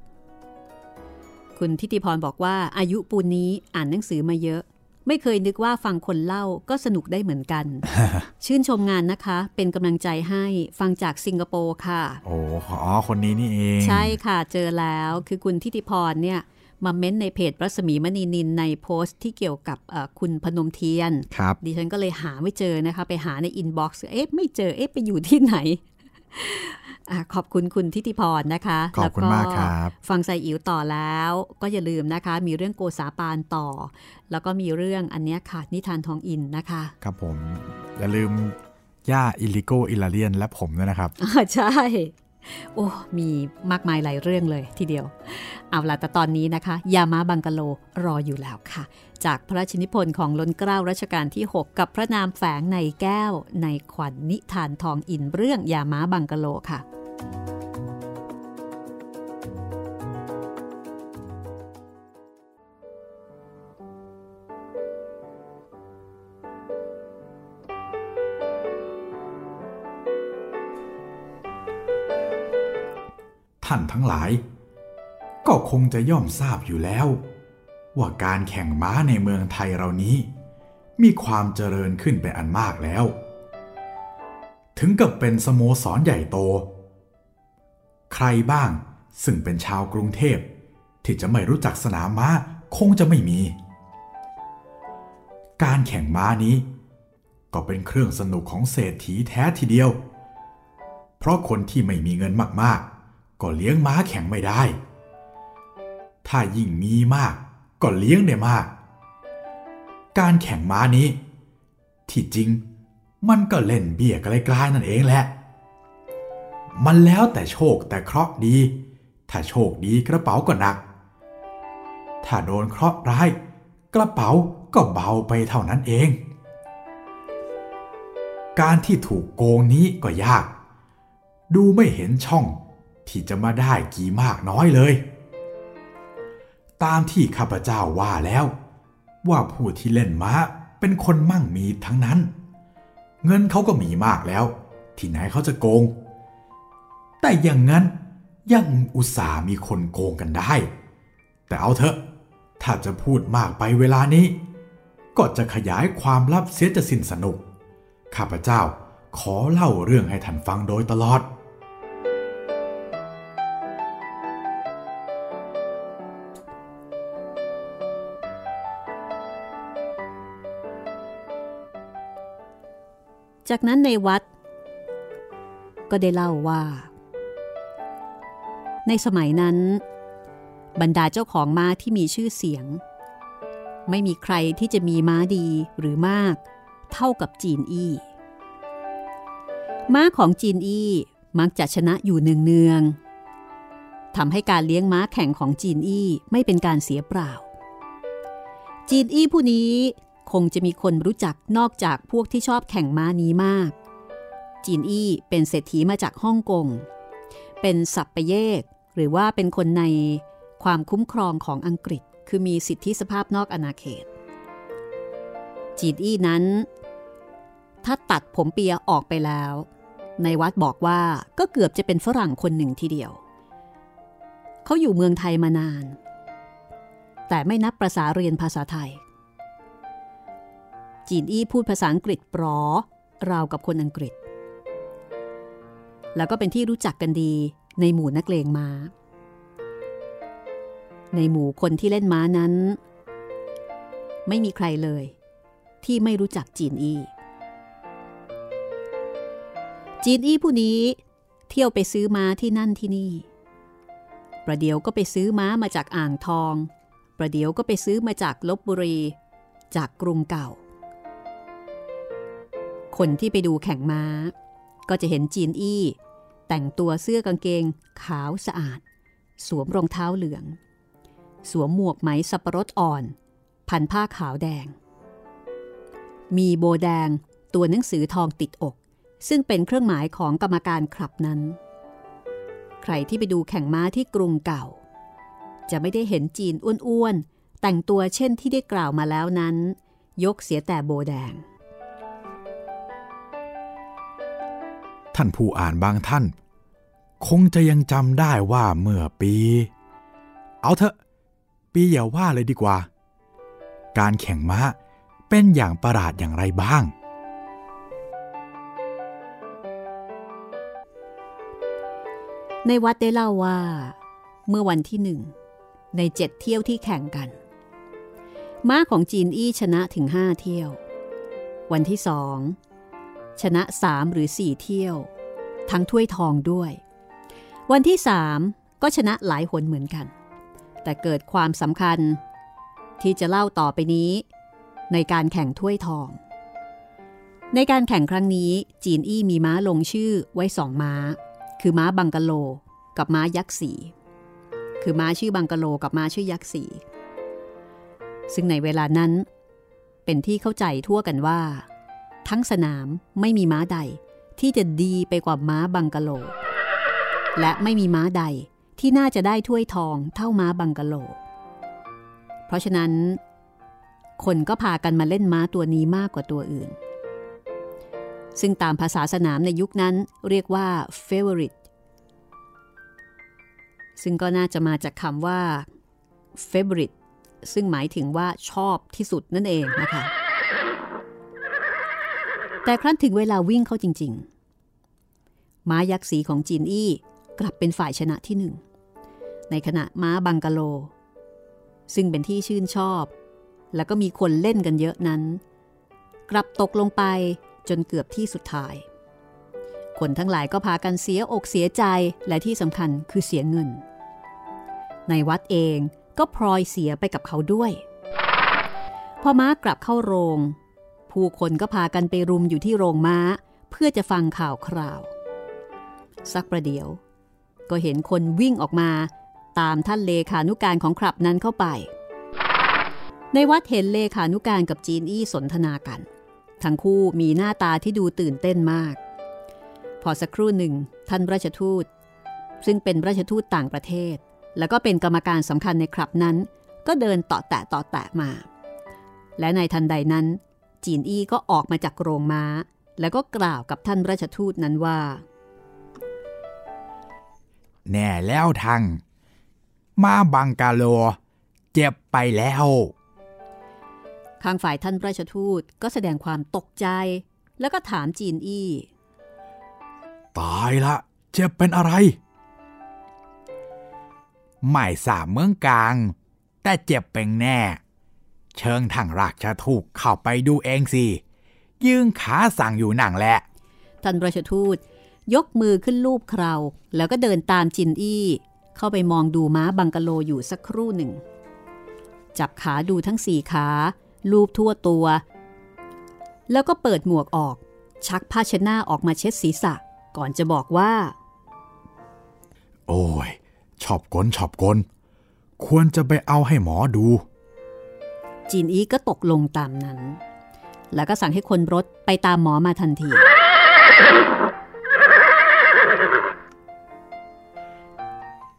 คุณทิติพรบอกว่าอายุปูนนี้อ่านหนังสือมาเยอะ ไม่เคยนึกว่าฟังคนเล่าก็สนุกได้เหมือนกัน ชื่นชมงานนะคะ เป็นกำลังใจให้ฟังจากสิงคโปร์ค่ะ โอ้อ๋อคนนี้นี่เอง ใช่ค่ะเจอแล้วคือคุณทิติพรเนี่ย มาเมนต์ในเพจรัศมีมณีนินในโพสต์ที่เกี่ยวกับเอ่อคุณพนมเทียนครับดิฉันก็เลยหาไม่เจอนะคะ ไปหาใน inbox เอ๊ะไม่เจอเอ๊ะไปอยู่ที่ไหนอะขอบคุณคุณทิติพรนะคะ ขอบคุณแล้วมากครับ ฟังไซอิ๋วต่อแล้ว ก็อย่าลืมนะคะ มีเรื่องโกษาปานต่อ แล้วก็มีเรื่องอันเนี้ยค่ะ นิทานทองอินนะคะ ครับผม อย่าลืมย่าอิลิโกอิลาเลียนและผมด้วยนะครับอ่าใช่ โอ้มีมากมายหลายเรื่องเลยทีเดียว เอาล่ะแต่ตอนนี้นะคะ ยามาบังกะโลรออยู่แล้วค่ะ จากพระราชนิพนธ์ของล้นเกล้ารัชกาลที่ 6 กับพระนามแฝงในแก้วในขวัญนนิทานทองอินเรื่องยามาบังกะโลค่ะ ท่านทั้งหลาย ก็คงจะย่อมทราบอยู่แล้ว ว่าการแข่งม้าในเมืองไทยเรานี้ มีความเจริญขึ้นเป็นอันมากแล้ว ถึงกับเป็นสโมสรใหญ่โต ใครบ้างซึ่งเป็นชาวกรุงเทพ ที่จะไม่รู้จักสนามม้าคงจะไม่มี การแข่งม้านี้ ก็เป็นเครื่องสนุกของเศรษฐีแท้ทีเดียว เพราะคนที่ไม่มีเงินมากๆ ก็เลี้ยงม้าแข่งไม่ได้ ถ้ายิ่งมีมาก ก็เลี้ยงได้มาก การแข่งม้านี้ ที่จริงมันก็เล่นเบี้ยไกลๆนั่นเองแหละ มันแล้วแต่โชคแต่เคราะห์ดี ถ้าโชคดีกระเป๋าก็หนัก ถ้าโดนเคราะห์ร้าย กระเป๋าก็เบาไปเท่านั้นเอง การที่ถูกโกงนี้ก็ยาก ดูไม่เห็นช่อง ที่จะมาได้กี่มากน้อยเลย ตามที่ข้าพเจ้าว่าแล้ว ว่าผู้ที่เล่นม้าเป็นคนมั่งมีทั้งนั้น เงินเขาก็มีมากแล้ว ที่ไหนเขาจะโกง แต่อย่างนั้นยังอุตส่ามีคนโกงกันได้ แต่เอาเถอะ ถ้าจะพูดมากไปเวลานี้ ก็จะขยายความลับเสียจะสิ้นสนุก ข้าพเจ้าขอเล่าเรื่องให้ท่านฟังโดยตลอด จากนั้นในวัด ก็ได้เล่าว่า ในสมัยนั้น บรรดาเจ้าของม้าที่มีชื่อเสียง ไม่มีใครที่จะมีม้าดีหรือมาก เท่ากับจีนอี้ม้าของจีนอี้มักจะชนะอยู่เนืองๆทำให้การเลี้ยงม้าแข่งของจีนอี้ไม่เป็นการเสียเปล่า จีนอี้ผู้นี้ คงจะมีคนรู้จักนอกจากพวกที่ชอบแข่งม้านี้มาก จีนอี้เป็นเศรษฐีมาจากฮ่องกง เป็นสัปปะเยก หรือว่าเป็นคนในความคุ้มครองของอังกฤษ คือมีสิทธิสภาพนอกอาณาเขต จีนอี้นั้น ถ้าตัดผมเปียออกไปแล้ว ในวัดบอกว่าก็เกือบจะเป็นฝรั่งคนหนึ่งทีเดียว เขาอยู่เมืองไทยมานาน แต่ไม่นับประษาเรียนภาษาไทย จีนอี้พูดภาษาอังกฤษปรอราวกับคนอังกฤษ แล้วก็เป็นที่รู้จักกันดีในหมู่นักเลงม้า ในหมู่คนที่เล่นม้านั้น ไม่มีใครเลย ที่ไม่รู้จักจีนอี้จีนอี้ผู้นี้เที่ยวไปซื้อม้าที่นั่นที่นี่ ประเดี๋ยวก็ไปซื้อม้ามาจากอ่างทอง ประเดี๋ยวก็ไปซื้อมาจากลบบุรี จากกรุงเก่า คนที่ไปดูแข่งม้า ก็จะเห็นจีนอี้ แต่งตัวเสื้อกางเกง ขาวสะอาด สวมรองเท้าเหลือง สวมหมวกไหมสับปะรดอ่อน พันผ้าขาวแดง มีโบแดงตัวหนังสือทองติดอก ซึ่งเป็นเครื่องหมายของกรรมการคลับนั้น ใครที่ไปดูแข่งม้าที่กรุงเก่า จะไม่ได้เห็นจีนอ้วนๆแต่งตัวเช่นที่ได้กล่าวมาแล้วนั้น ยกเสียแต่โบแดง ท่านผู้อ่านบางท่าน คงจะยังจำได้ว่าเมื่อปี เอาเถอะ ปีอย่าว่าเลยดีกว่า การแข่งม้าเป็นอย่างประหลาดอย่างไรบ้าง ในวัดได้เล่าว่า เมื่อวันที่หนึ่ง ในเจ็ดเที่ยวที่แข่งกัน ม้าของจีนอี้ชนะถึงห้าเที่ยว วันที่สอง ชนะสามหรือสี่เที่ยว ทั้งถ้วยทองด้วย วันที่สามก็ชนะหลายหนเหมือนกัน แต่เกิดความสำคัญ ที่จะเล่าต่อไปนี้ ในการแข่งถ้วยทอง ในการแข่งครั้งนี้จีนอี้มีม้าลงชื่อไว้สองม้า คือม้าบังกะโล กับม้ายักษ์สีคือม้าชื่อบังกะโลกับม้าชื่อยักษ์สีซึ่งในเวลานั้น เป็นที่เข้าใจทั่วกันว่า ทั้งสนามไม่มีม้าใดที่จะดีไปกว่าม้าบังกะโล และไม่มีม้าใดที่น่าจะได้ถ้วยทองเท่าม้าบังกะโล เพราะฉะนั้น คนก็พากันมาเล่นม้าตัวนี้มากกว่าตัวอื่น ซึ่งตามภาษาสนามในยุคนั้นเรียกว่า favorite ซึ่งก็น่าจะมาจากคำว่า favorite ซึ่งหมายถึงว่าชอบที่สุดนั่นเองนะคะ แต่ครั้นถึงเวลาวิ่งเข้าจริง ๆ ม้ายักษ์สีของจีนอี้กลับเป็นฝ่ายชนะที่หนึ่ง ในขณะม้าบังกะโล ซึ่งเป็นที่ชื่นชอบ แล้วก็มีคนเล่นกันเยอะนั้น กลับตกลงไปจนเกือบที่สุดท้าย คนทั้งหลายก็พากันเสียอกเสียใจและที่สำคัญคือเสียเงิน ในวัดเองก็พลอยเสียไปกับเขาด้วย พอม้ากลับเข้าโรง ผู้คนก็พากันไปรุมอยู่ที่โรงม้า เพื่อจะฟังข่าวคราว สักประเดี๋ยว ก็เห็นคนวิ่งออกมา ตามท่านเลขานุการของคลับนั้นเข้าไป ในวัดเห็นเลขานุการกับจีนอี้สนทนากัน ทั้งคู่มีหน้าตาที่ดูตื่นเต้นมาก พอสักครู่หนึ่งท่านราชทูต ซึ่งเป็นราชทูตต่างประเทศ แล้วก็เป็นกรรมการสำคัญในคลับนั้น ก็เดินต่อแตะต่อแตะมา และในทันใดนั้น จีนอี้ก็ออกมาจากโรงม้า แล้วก็กล่าวกับท่านราชทูตนั้นว่า แน่แล้วทัง มาบังกาโล เจ็บไปแล้ว ข้างฝ่ายท่านราชทูตก็แสดงความตกใจ แล้วก็ถามจีนอี้ ตายละ เจ็บเป็นอะไร ไม่สามเมืองกลาง แต่เจ็บเป็นแน่ เชิงทางรากจะถูกเข้าไปดูเองสิ ยืงขาสั่งอยู่หนังแหละ ท่านราชทูต ยกมือขึ้นลูบเครา แล้วก็เดินตามจินอี้ เข้าไปมองดูม้าบังกะโลอยู่สักครู่หนึ่ง จับขาดูทั้งสี่ขา ลูบทั่วตัว แล้วก็เปิดหมวกออก ชักผ้าเช็ดหน้าออกมาเช็ดศีรษะ ก่อนจะบอกว่า โอ้ย ชอบกลชอบกล ควรจะไปเอาให้หมอดู จีนอีก็ตกลงตามนั้น แล้วก็สั่งให้คนรถไปตามหมอมาทันที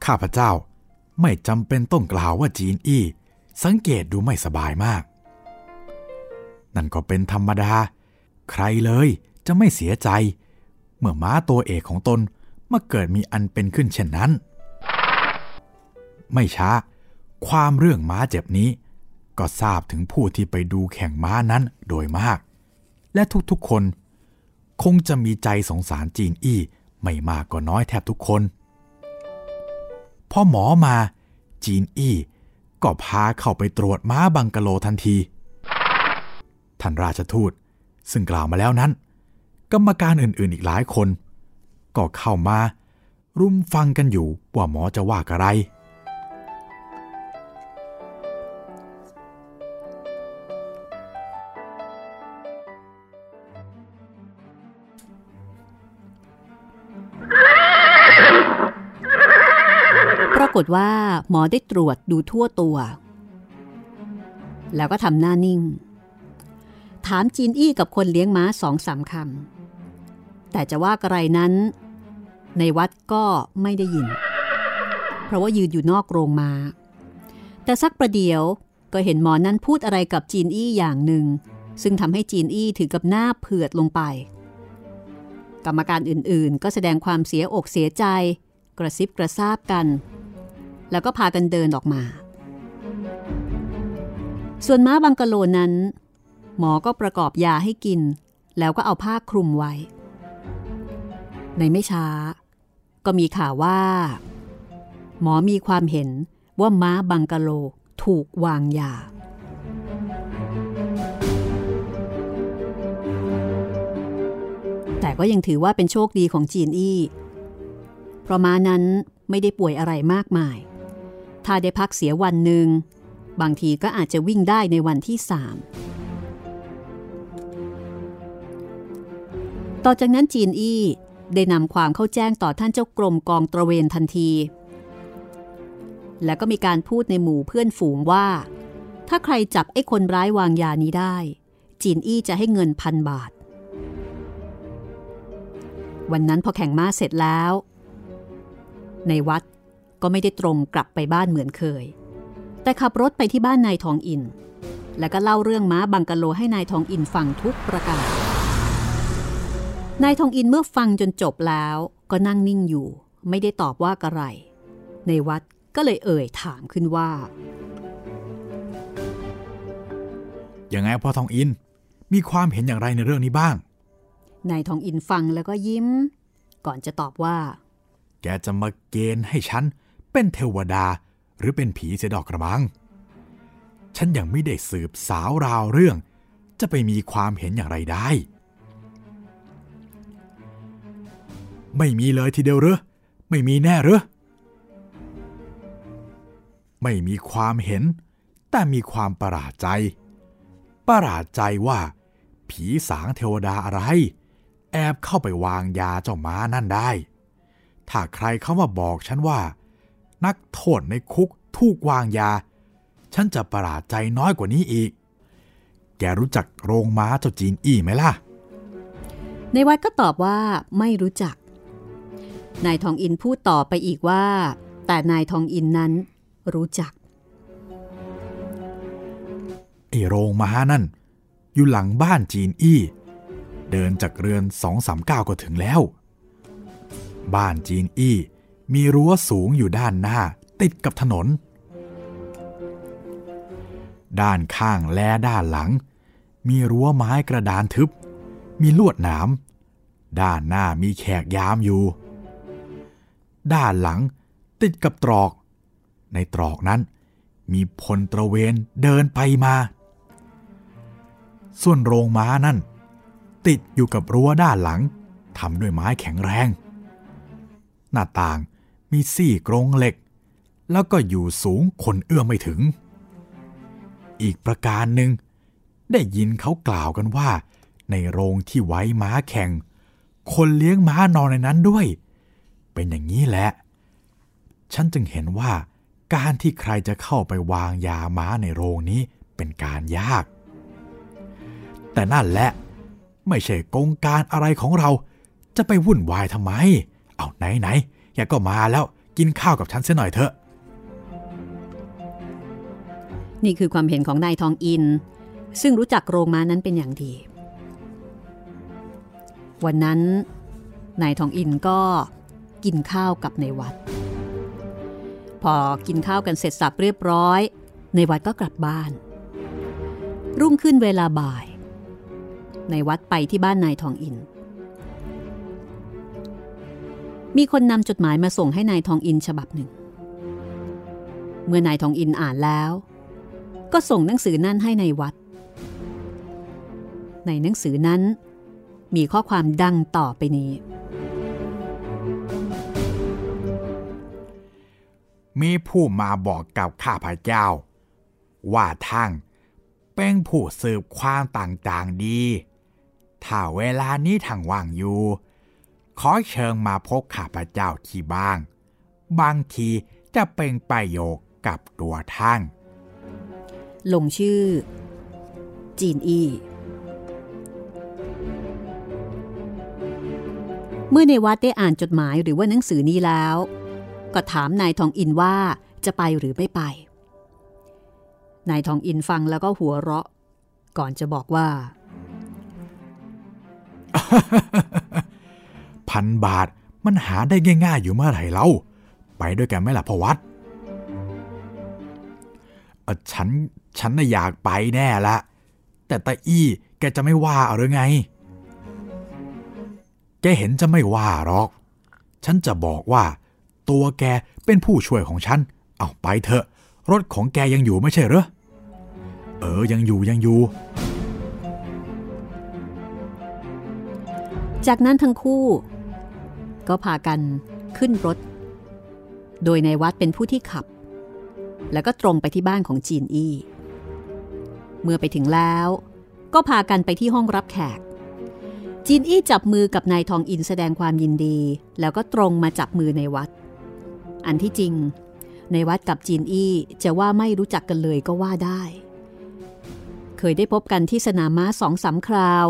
ข้าพเจ้าไม่จำเป็นต้องกล่าวว่าจีนอี้สังเกตดูไม่สบายมาก นั่นก็เป็นธรรมดา ใครเลยจะไม่เสียใจ เมื่อม้าตัวเอกของตนมาเกิดมีอันเป็นขึ้นเช่นนั้น ไม่ช้า ความเรื่องม้าเจ็บนี้ ก็ทราบถึงผู้ที่ไปดูแข่งม้านั้นโดยมาก และทุกๆคน คงจะมีใจสงสารจีนอี้ไม่มากก็น้อยแทบทุกคนพอหมอมาจีนอี้ก็พาเข้าไปตรวจม้าบังกะโลทันที ท่านราชทูตซึ่งกล่าวมาแล้วนั้น กรรมการอื่นๆอีกหลายคน ก็เข้ามา รุมฟังกันอยู่ว่าหมอจะว่าอะไรากฏว่าหมอได้ตรวจดูทั่วตัว แล้วก็ทำหน้านิ่ง ถามจีนอี้กับคนเลี้ยงม้าสองสามคำ แต่จะว่าอะไรนั้น ในวัดก็ไม่ได้ยิน เพราะว่ายืนอยู่นอกโรงมา้า แต่สักประเดี๋ยวก็เห็นหมอนั้นพูดอะไรกับจีนอี้อย่างหนึ่ง ซึ่งทำให้จีนอี้ถึงกับหน้าเผือดลงไป กรรมการอื่นๆ ก็แสดงความเสียอกเสียใจ กระซิบกระซาบกัน แล้วก็พากันเดินออกมา ส่วนม้าบังกะโลนั้น หมอก็ประกอบยาให้กิน แล้วก็เอาผ้าคลุมไว้ ในไม่ช้า ก็มีข่าวว่า หมอมีความเห็นว่าม้าบังกะโลถูกวางยาแต่ก็ยังถือว่าเป็นโชคดีของจีนอี้ เพราะม้านั้นไม่ได้ป่วยอะไรมากมาย ถ้าได้พักเสียวันหนึ่ง บางทีก็อาจจะวิ่งได้ในวันที่สามต่อจากนั้นจีนอี้ได้นำความเข้าแจ้งต่อท่านเจ้ากรมกองตระเวนทันที แล้วก็มีการพูดในหมู่เพื่อนฝูงว่า ถ้าใครจับไอ้คนร้ายวางยานี้ได้ จีนอี้จะให้เงินพันบาท วันนั้นพอแข่งม้าเสร็จแล้ว ในวัด ก็ไม่ได้ตรงกลับไปบ้านเหมือนเคย แต่ขับรถไปที่บ้านนายทองอิน แล้วก็เล่าเรื่องม้าบังกะโลให้นายทองอินฟังทุกประการ นายทองอินเมื่อฟังจนจบแล้วก็นั่งนิ่งอยู่ ไม่ได้ตอบว่าอะไร ในวัดก็เลยเอ่ยถามขึ้นว่ายังไงพ่อทองอิน มีความเห็นอย่างไรในเรื่องนี้บ้าง นายทองอินฟังแล้วก็ยิ้ม ก่อนจะตอบว่า แกจะมาเกณฑ์ให้ฉัน เป็นเทวดาหรือเป็นผีเสยดอกกระมัง ฉันยังไม่ได้สืบสาวราวเรื่อง จะไปมีความเห็นอย่างไรได้ ไม่มีเลยทีเดียวหรือไม่มีแน่หรือไม่มีความเห็น แต่มีความประหลาดใจ ประหลาดใจว่า ผีสางเทวดาอะไร แอบเข้าไปวางยาเจ้าม้านั่นได้ ถ้าใครเข้ามาบอกฉันว่า นักโทษในคุกถูกวางยา ฉันจะประหลาดใจน้อยกว่านี้อีก แกรู้จักโรงม้าเจ้าจีนอี้ไหมล่ะ ในวัดก็ตอบว่าไม่รู้จัก นายทองอินพูดต่อไปอีกว่า แต่นายทองอินนั้นรู้จักไอโรงม้านั่น อยู่หลังบ้านจีนอี้ เดินจากเรือนสองสามก้าวก็ถึงแล้ว บ้านจีนอี้ มีรั้วสูงอยู่ด้านหน้า ติดกับถนน ด้านข้างและด้านหลัง มีรั้วไม้กระดานทึบ มีลวดหนามด้านหน้ามีแขกยามอยู่ ด้านหลังติดกับตรอก ในตรอกนั้น มีพลตระเวนเดินไปมา ส่วนโรงม้านั่น ติดอยู่กับรั้วด้านหลังทำด้วยไม้แข็งแรง หน้าต่าง มีสี่กรงเหล็ก แล้วก็อยู่สูงคนเอื้อมไม่ถึง อีกประการหนึ่ง ได้ยินเขากล่าวกันว่า ในโรงที่ไว้ม้าแข่ง คนเลี้ยงม้านอนในนั้นด้วย เป็นอย่างนี้แหละ ฉันจึงเห็นว่าการที่ใครจะเข้าไปวางยาม้าในโรงนี้เป็นการยาก แต่นั่นแหละ ไม่ใช่กงการอะไรของเราจะไปวุ่นวายทำไม เอาไหนไหน ๆอย่าก็มาแล้วกินข้าวกับฉันเสียหน่อยเถอะ นี่คือความเห็นของนายทองอิน ซึ่งรู้จักโรงม้านั้นเป็นอย่างดี วันนั้นนายทองอินก็กินข้าวกับในวัด พอกินข้าวกันเสร็จสับเรียบร้อย ในวัดก็กลับบ้าน รุ่งขึ้นเวลาบ่าย ในวัดไปที่บ้านนายทองอิน มีคนนำจดหมายมาส่งให้นายทองอินฉบับหนึ่ง เมื่อนายทองอินอ่านแล้ว ก็ส่งหนังสือนั่นให้ในวัด ในหนังสือนั้น มีข้อความดังต่อไปนี้ มีผู้มาบอกกับข้าพเจ้า ว่าทั้งเป็นผู้สืบความต่างๆดี ถ้าเวลานี้ทางว่างอยู่ ขอเชิญมาพบข้าพเจ้าที่บ้าง บางทีจะเป็นประโยชน์กับตัวท่าน ลงชื่อ จีนอีเมื่อในวัดได้อ่านจดหมายหรือว่าหนังสือนี้แล้ว ก็ถามนายทองอินว่าจะไปหรือไม่ไป นายทองอินฟังแล้วก็หัวเราะ ก่อนจะบอกว่า พันบาท มันหาได้ง่าย ๆ อยู่เมื่อไหร่เล่า ไปด้วยกันไหมล่ะพอวัดเออฉันฉันน่ะอยากไปแน่ละ แต่ตาอี้แกจะไม่ว่าเอาหรือไง แกเห็นจะไม่ว่าหรอก ฉันจะบอกว่า ตัวแกเป็นผู้ช่วยของฉัน เอาไปเถอะ รถของแกยังอยู่ไม่ใช่เหรอ เออ ยังอยู่ยังอยู่ จากนั้นทั้งคู่ ก็พากันขึ้นรถ โดยในวัดเป็นผู้ที่ขับ แล้วก็ตรงไปที่บ้านของจีนอี้ เมื่อไปถึงแล้ว ก็พากันไปที่ห้องรับแขก จีนอี้จับมือกับนายทองอินแสดงความยินดี แล้วก็ตรงมาจับมือในวัด อันที่จริง ในวัดกับจีนอี้จะว่าไม่รู้จักกันเลยก็ว่าได้ เคยได้พบกันที่สนามม้าสองสามคราว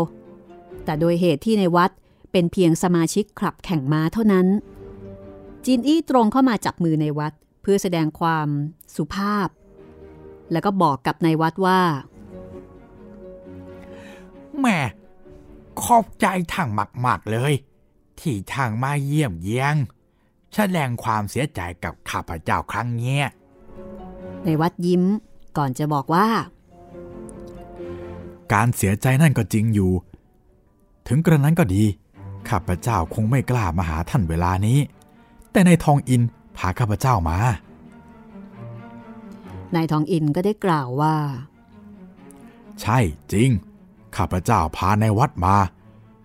แต่โดยเหตุที่ในวัด เป็นเพียงสมาชิกคลับแข่งม้าเท่านั้น จีนอี้ตรงเข้ามาจับมือในวัดเพื่อแสดงความสุภาพ แล้วก็บอกกับในวัดว่าแม่ขอบใจทางมาก ๆ เลย ที่ทางมาเยี่ยมเยียง แสดงความเสียใจกับข้าพเจ้าครั้งเนี้ยในวัดยิ้มก่อนจะบอกว่า การเสียใจนั่นก็จริงอยู่ ถึงกระนั้นก็ดี ข้าพเจ้าคงไม่กล้ามาหาท่านเวลานี้ แต่ในทองอินพาข้าพเจ้ามานายทองอินก็ได้กล่าวว่า ใช่จริง ข้าพเจ้าพาในวัดมา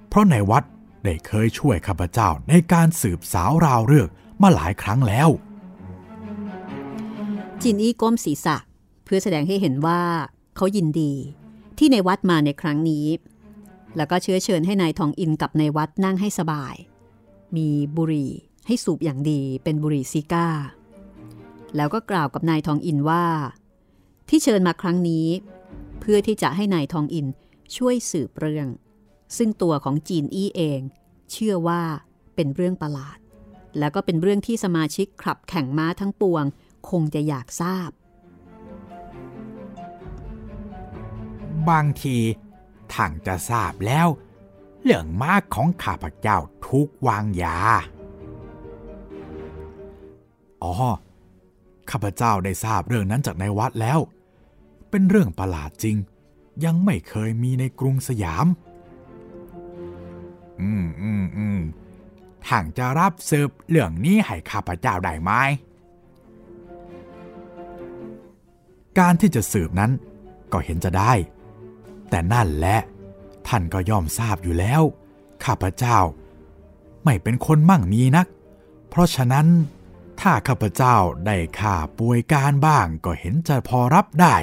เพราะในวัดได้เคยช่วยข้าพเจ้าในการสืบสาวราวเรื่องมาหลายครั้งแล้ว จินอี้ก้มศีรษะ เพื่อแสดงให้เห็นว่าเขายินดีที่ในวัดมาในครั้งนี้ แล้วก็เชื้อเชิญให้ในายทองอินกับในวัดนั่งให้สบาย มีบุหรี่ให้สูบอย่างดีเป็นบุหรี่ซิก้า แล้วก็กล่าวกับนายทองอินว่า ที่เชิญมาครั้งนี้ เพื่อที่จะให้นายทองอินช่วยสืบเรื่อง ซึ่งตัวของจีนอี้เอง เชื่อว่าเป็นเรื่องประหลาด แล้วก็เป็นเรื่องที่สมาชิกขับแข่งม้าทั้งปวง คงจะอยากทราบ บางที ท่านจะทราบแล้ว เรื่องมากของข้าพเจ้าทุกวางยา อ๋อ ข้าพเจ้าได้ทราบเรื่องนั้นจากในวัดแล้ว เป็นเรื่องประหลาดจริง ยังไม่เคยมีในกรุงสยาม อืมอืมอืมท่านจะรับสืบเรื่องนี้ให้ข้าพเจ้าได้ไหม การที่จะสืบนั้นก็เห็นจะได้ แต่นั่นแหละ ท่านก็ย่อมทราบอยู่แล้ว ข้าพเจ้า ไม่เป็นคนมั่งมีนัก เพราะฉะนั้น ถ้าข้าพเจ้าได้ข่าป่วยการบ้างก็เห็นจะพอรับได้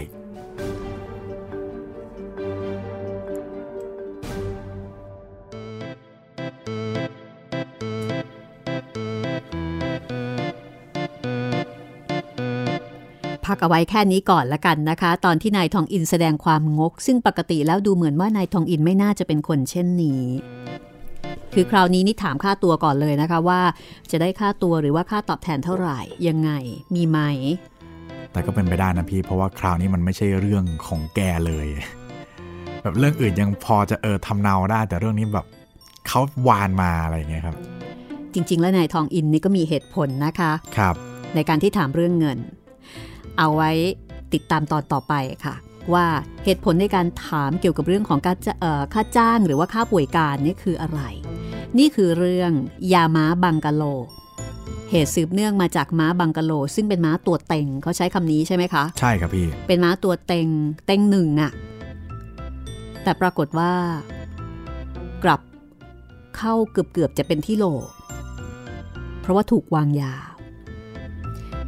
พักเอาไว้แค่นี้ก่อนละกันนะคะ ตอนที่นายทองอินแสดงความงก ซึ่งปกติแล้วดูเหมือนว่านายทองอินไม่น่าจะเป็นคนเช่นนี้ คือคราวนี้นี่ถามค่าตัวก่อนเลยนะคะว่า จะได้ค่าตัวหรือว่าค่าตอบแทนเท่าไหร่ยังไง มีไหม แต่ก็เป็นไปได้นะพี่ เพราะว่าคราวนี้มันไม่ใช่เรื่องของแกเลย แบบเรื่องอื่นยังพอจะเออทำเนาได้ แต่เรื่องนี้แบบเขาวานมาอะไรอย่างเงี้ยครับ จริง ๆ แล้วนายทองอินนี่ก็มีเหตุผลนะคะ ครับ ในการที่ถามเรื่องเงิน เอาไว้ติดตามตอนต่อไปค่ะ ว่าเหตุผลในการถามเกี่ยวกับเรื่องของการจะเอ่อค่าจ้างหรือว่าค่าป่วยการนี่คืออะไร นี่คือเรื่องยาม้าบังกะโล เหตุสืบเนื่องมาจากม้าบังกะโล ซึ่งเป็นม้าตัวเต็งเขาใช้คำนี้ใช่ไหมคะ ใช่ครับพี่ เป็นม้าตัวเต็งเต็งหนึ่งอะแต่ปรากฏว่า กลับเข้าเกือบเกือบๆจะเป็นที่โหลเพราะว่าถูกวางยา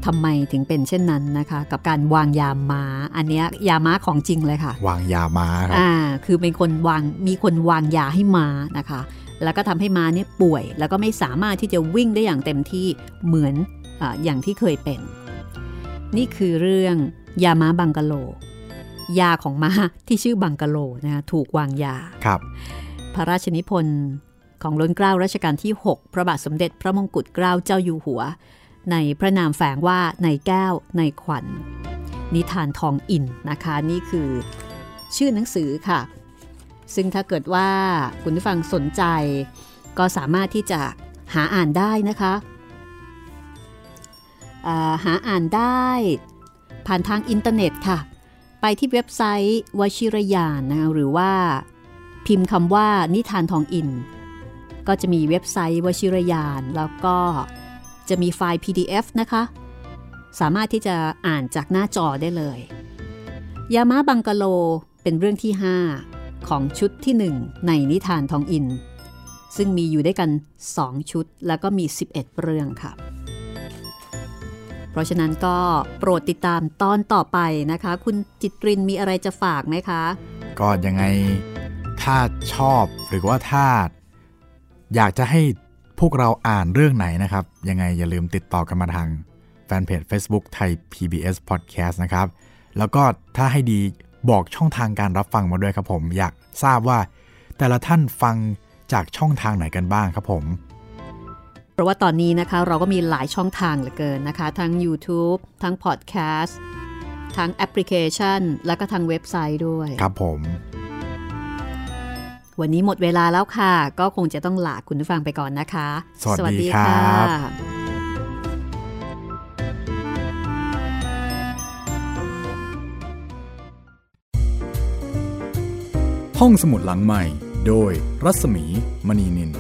ททำไมถึงเป็นเช่นนั้นนะคะ กับการวางยาม้า อันเนี้ยยาม้าของจริงเลยค่ะ วางยาม้าครับอ่าคือเป็นคนวางมีคนวางยาให้ม้านะคะ แล้วก็ทำให้ม้าเนี่ยป่วย แล้วก็ไม่สามารถที่จะวิ่งได้อย่างเต็มที่เหมือนอาอย่างที่เคยเป็น นี่คือเรื่องยาม้าบังกะโล ยาของม้าที่ชื่อบังกะโลนะคะถูกวางยาครับ พระราชนิพนธ์ของล้นเกล้ารัชกาลที่ 6 พระบาทสมเด็จพระมงกุฎเกล้าเจ้าอยู่หัว ในพระนามแฝงว่าในแก้วในขวัญ นิทานทองอินนะคะ นี่คือชื่อหนังสือค่ะ ซึ่งถ้าเกิดว่าคุณผู้ฟังสนใจ ก็สามารถที่จะหาอ่านได้นะคะาหาอ่านได้ ผ่านทางอินเทอร์เน็ตค่ะ ไปที่เว็บไซต์วชิรยานนะคะหรือว่าพิมพ์คำว่านิทานทองอิน ก็จะมีเว็บไซต์วชิรยาน แล้วก็ จะมีไฟล์ PDF นะคะ สามารถที่จะอ่านจากหน้าจอได้เลย ยาม้าบังกะโลเป็นเรื่องที่ 5 ของชุดที่ 1 ในนิทานทองอิน ซึ่งมีอยู่ด้วยกัน 2 ชุดแล้วก็มี 11 เรื่องค่ะ เพราะฉะนั้นก็โปรดติดตามตอนต่อไปนะคะ คุณจิตรินมีอะไรจะฝากไหมคะ ก็ยังไงถ้าชอบหรือว่าถ้าอยากจะให้ พวกเราอ่านเรื่องไหนนะครับ ยังไงอย่าลืมติดต่อกันมาทางแฟนเพจ Facebook ไทย PBS Podcast นะครับ แล้วก็ถ้าให้ดีบอกช่องทางการรับฟังมาด้วยครับผม อยากทราบว่า แต่ละท่านฟังจากช่องทางไหนกันบ้างครับผม เพราะว่าตอนนี้นะคะเราก็มีหลายช่องทางเหลือเกินนะคะ ทั้ง YouTube ทั้ง Podcast ทั้งแอปพลิเคชัน แล้วก็ทางเว็บไซต์ด้วย ครับผม วันนี้หมดเวลาแล้วค่ะ ก็คงจะต้องลาคุณผู้ฟังไปก่อนนะคะ สวัสดีครับห้องสมุดหลังใหม่ โดยรัศมีมณีนิน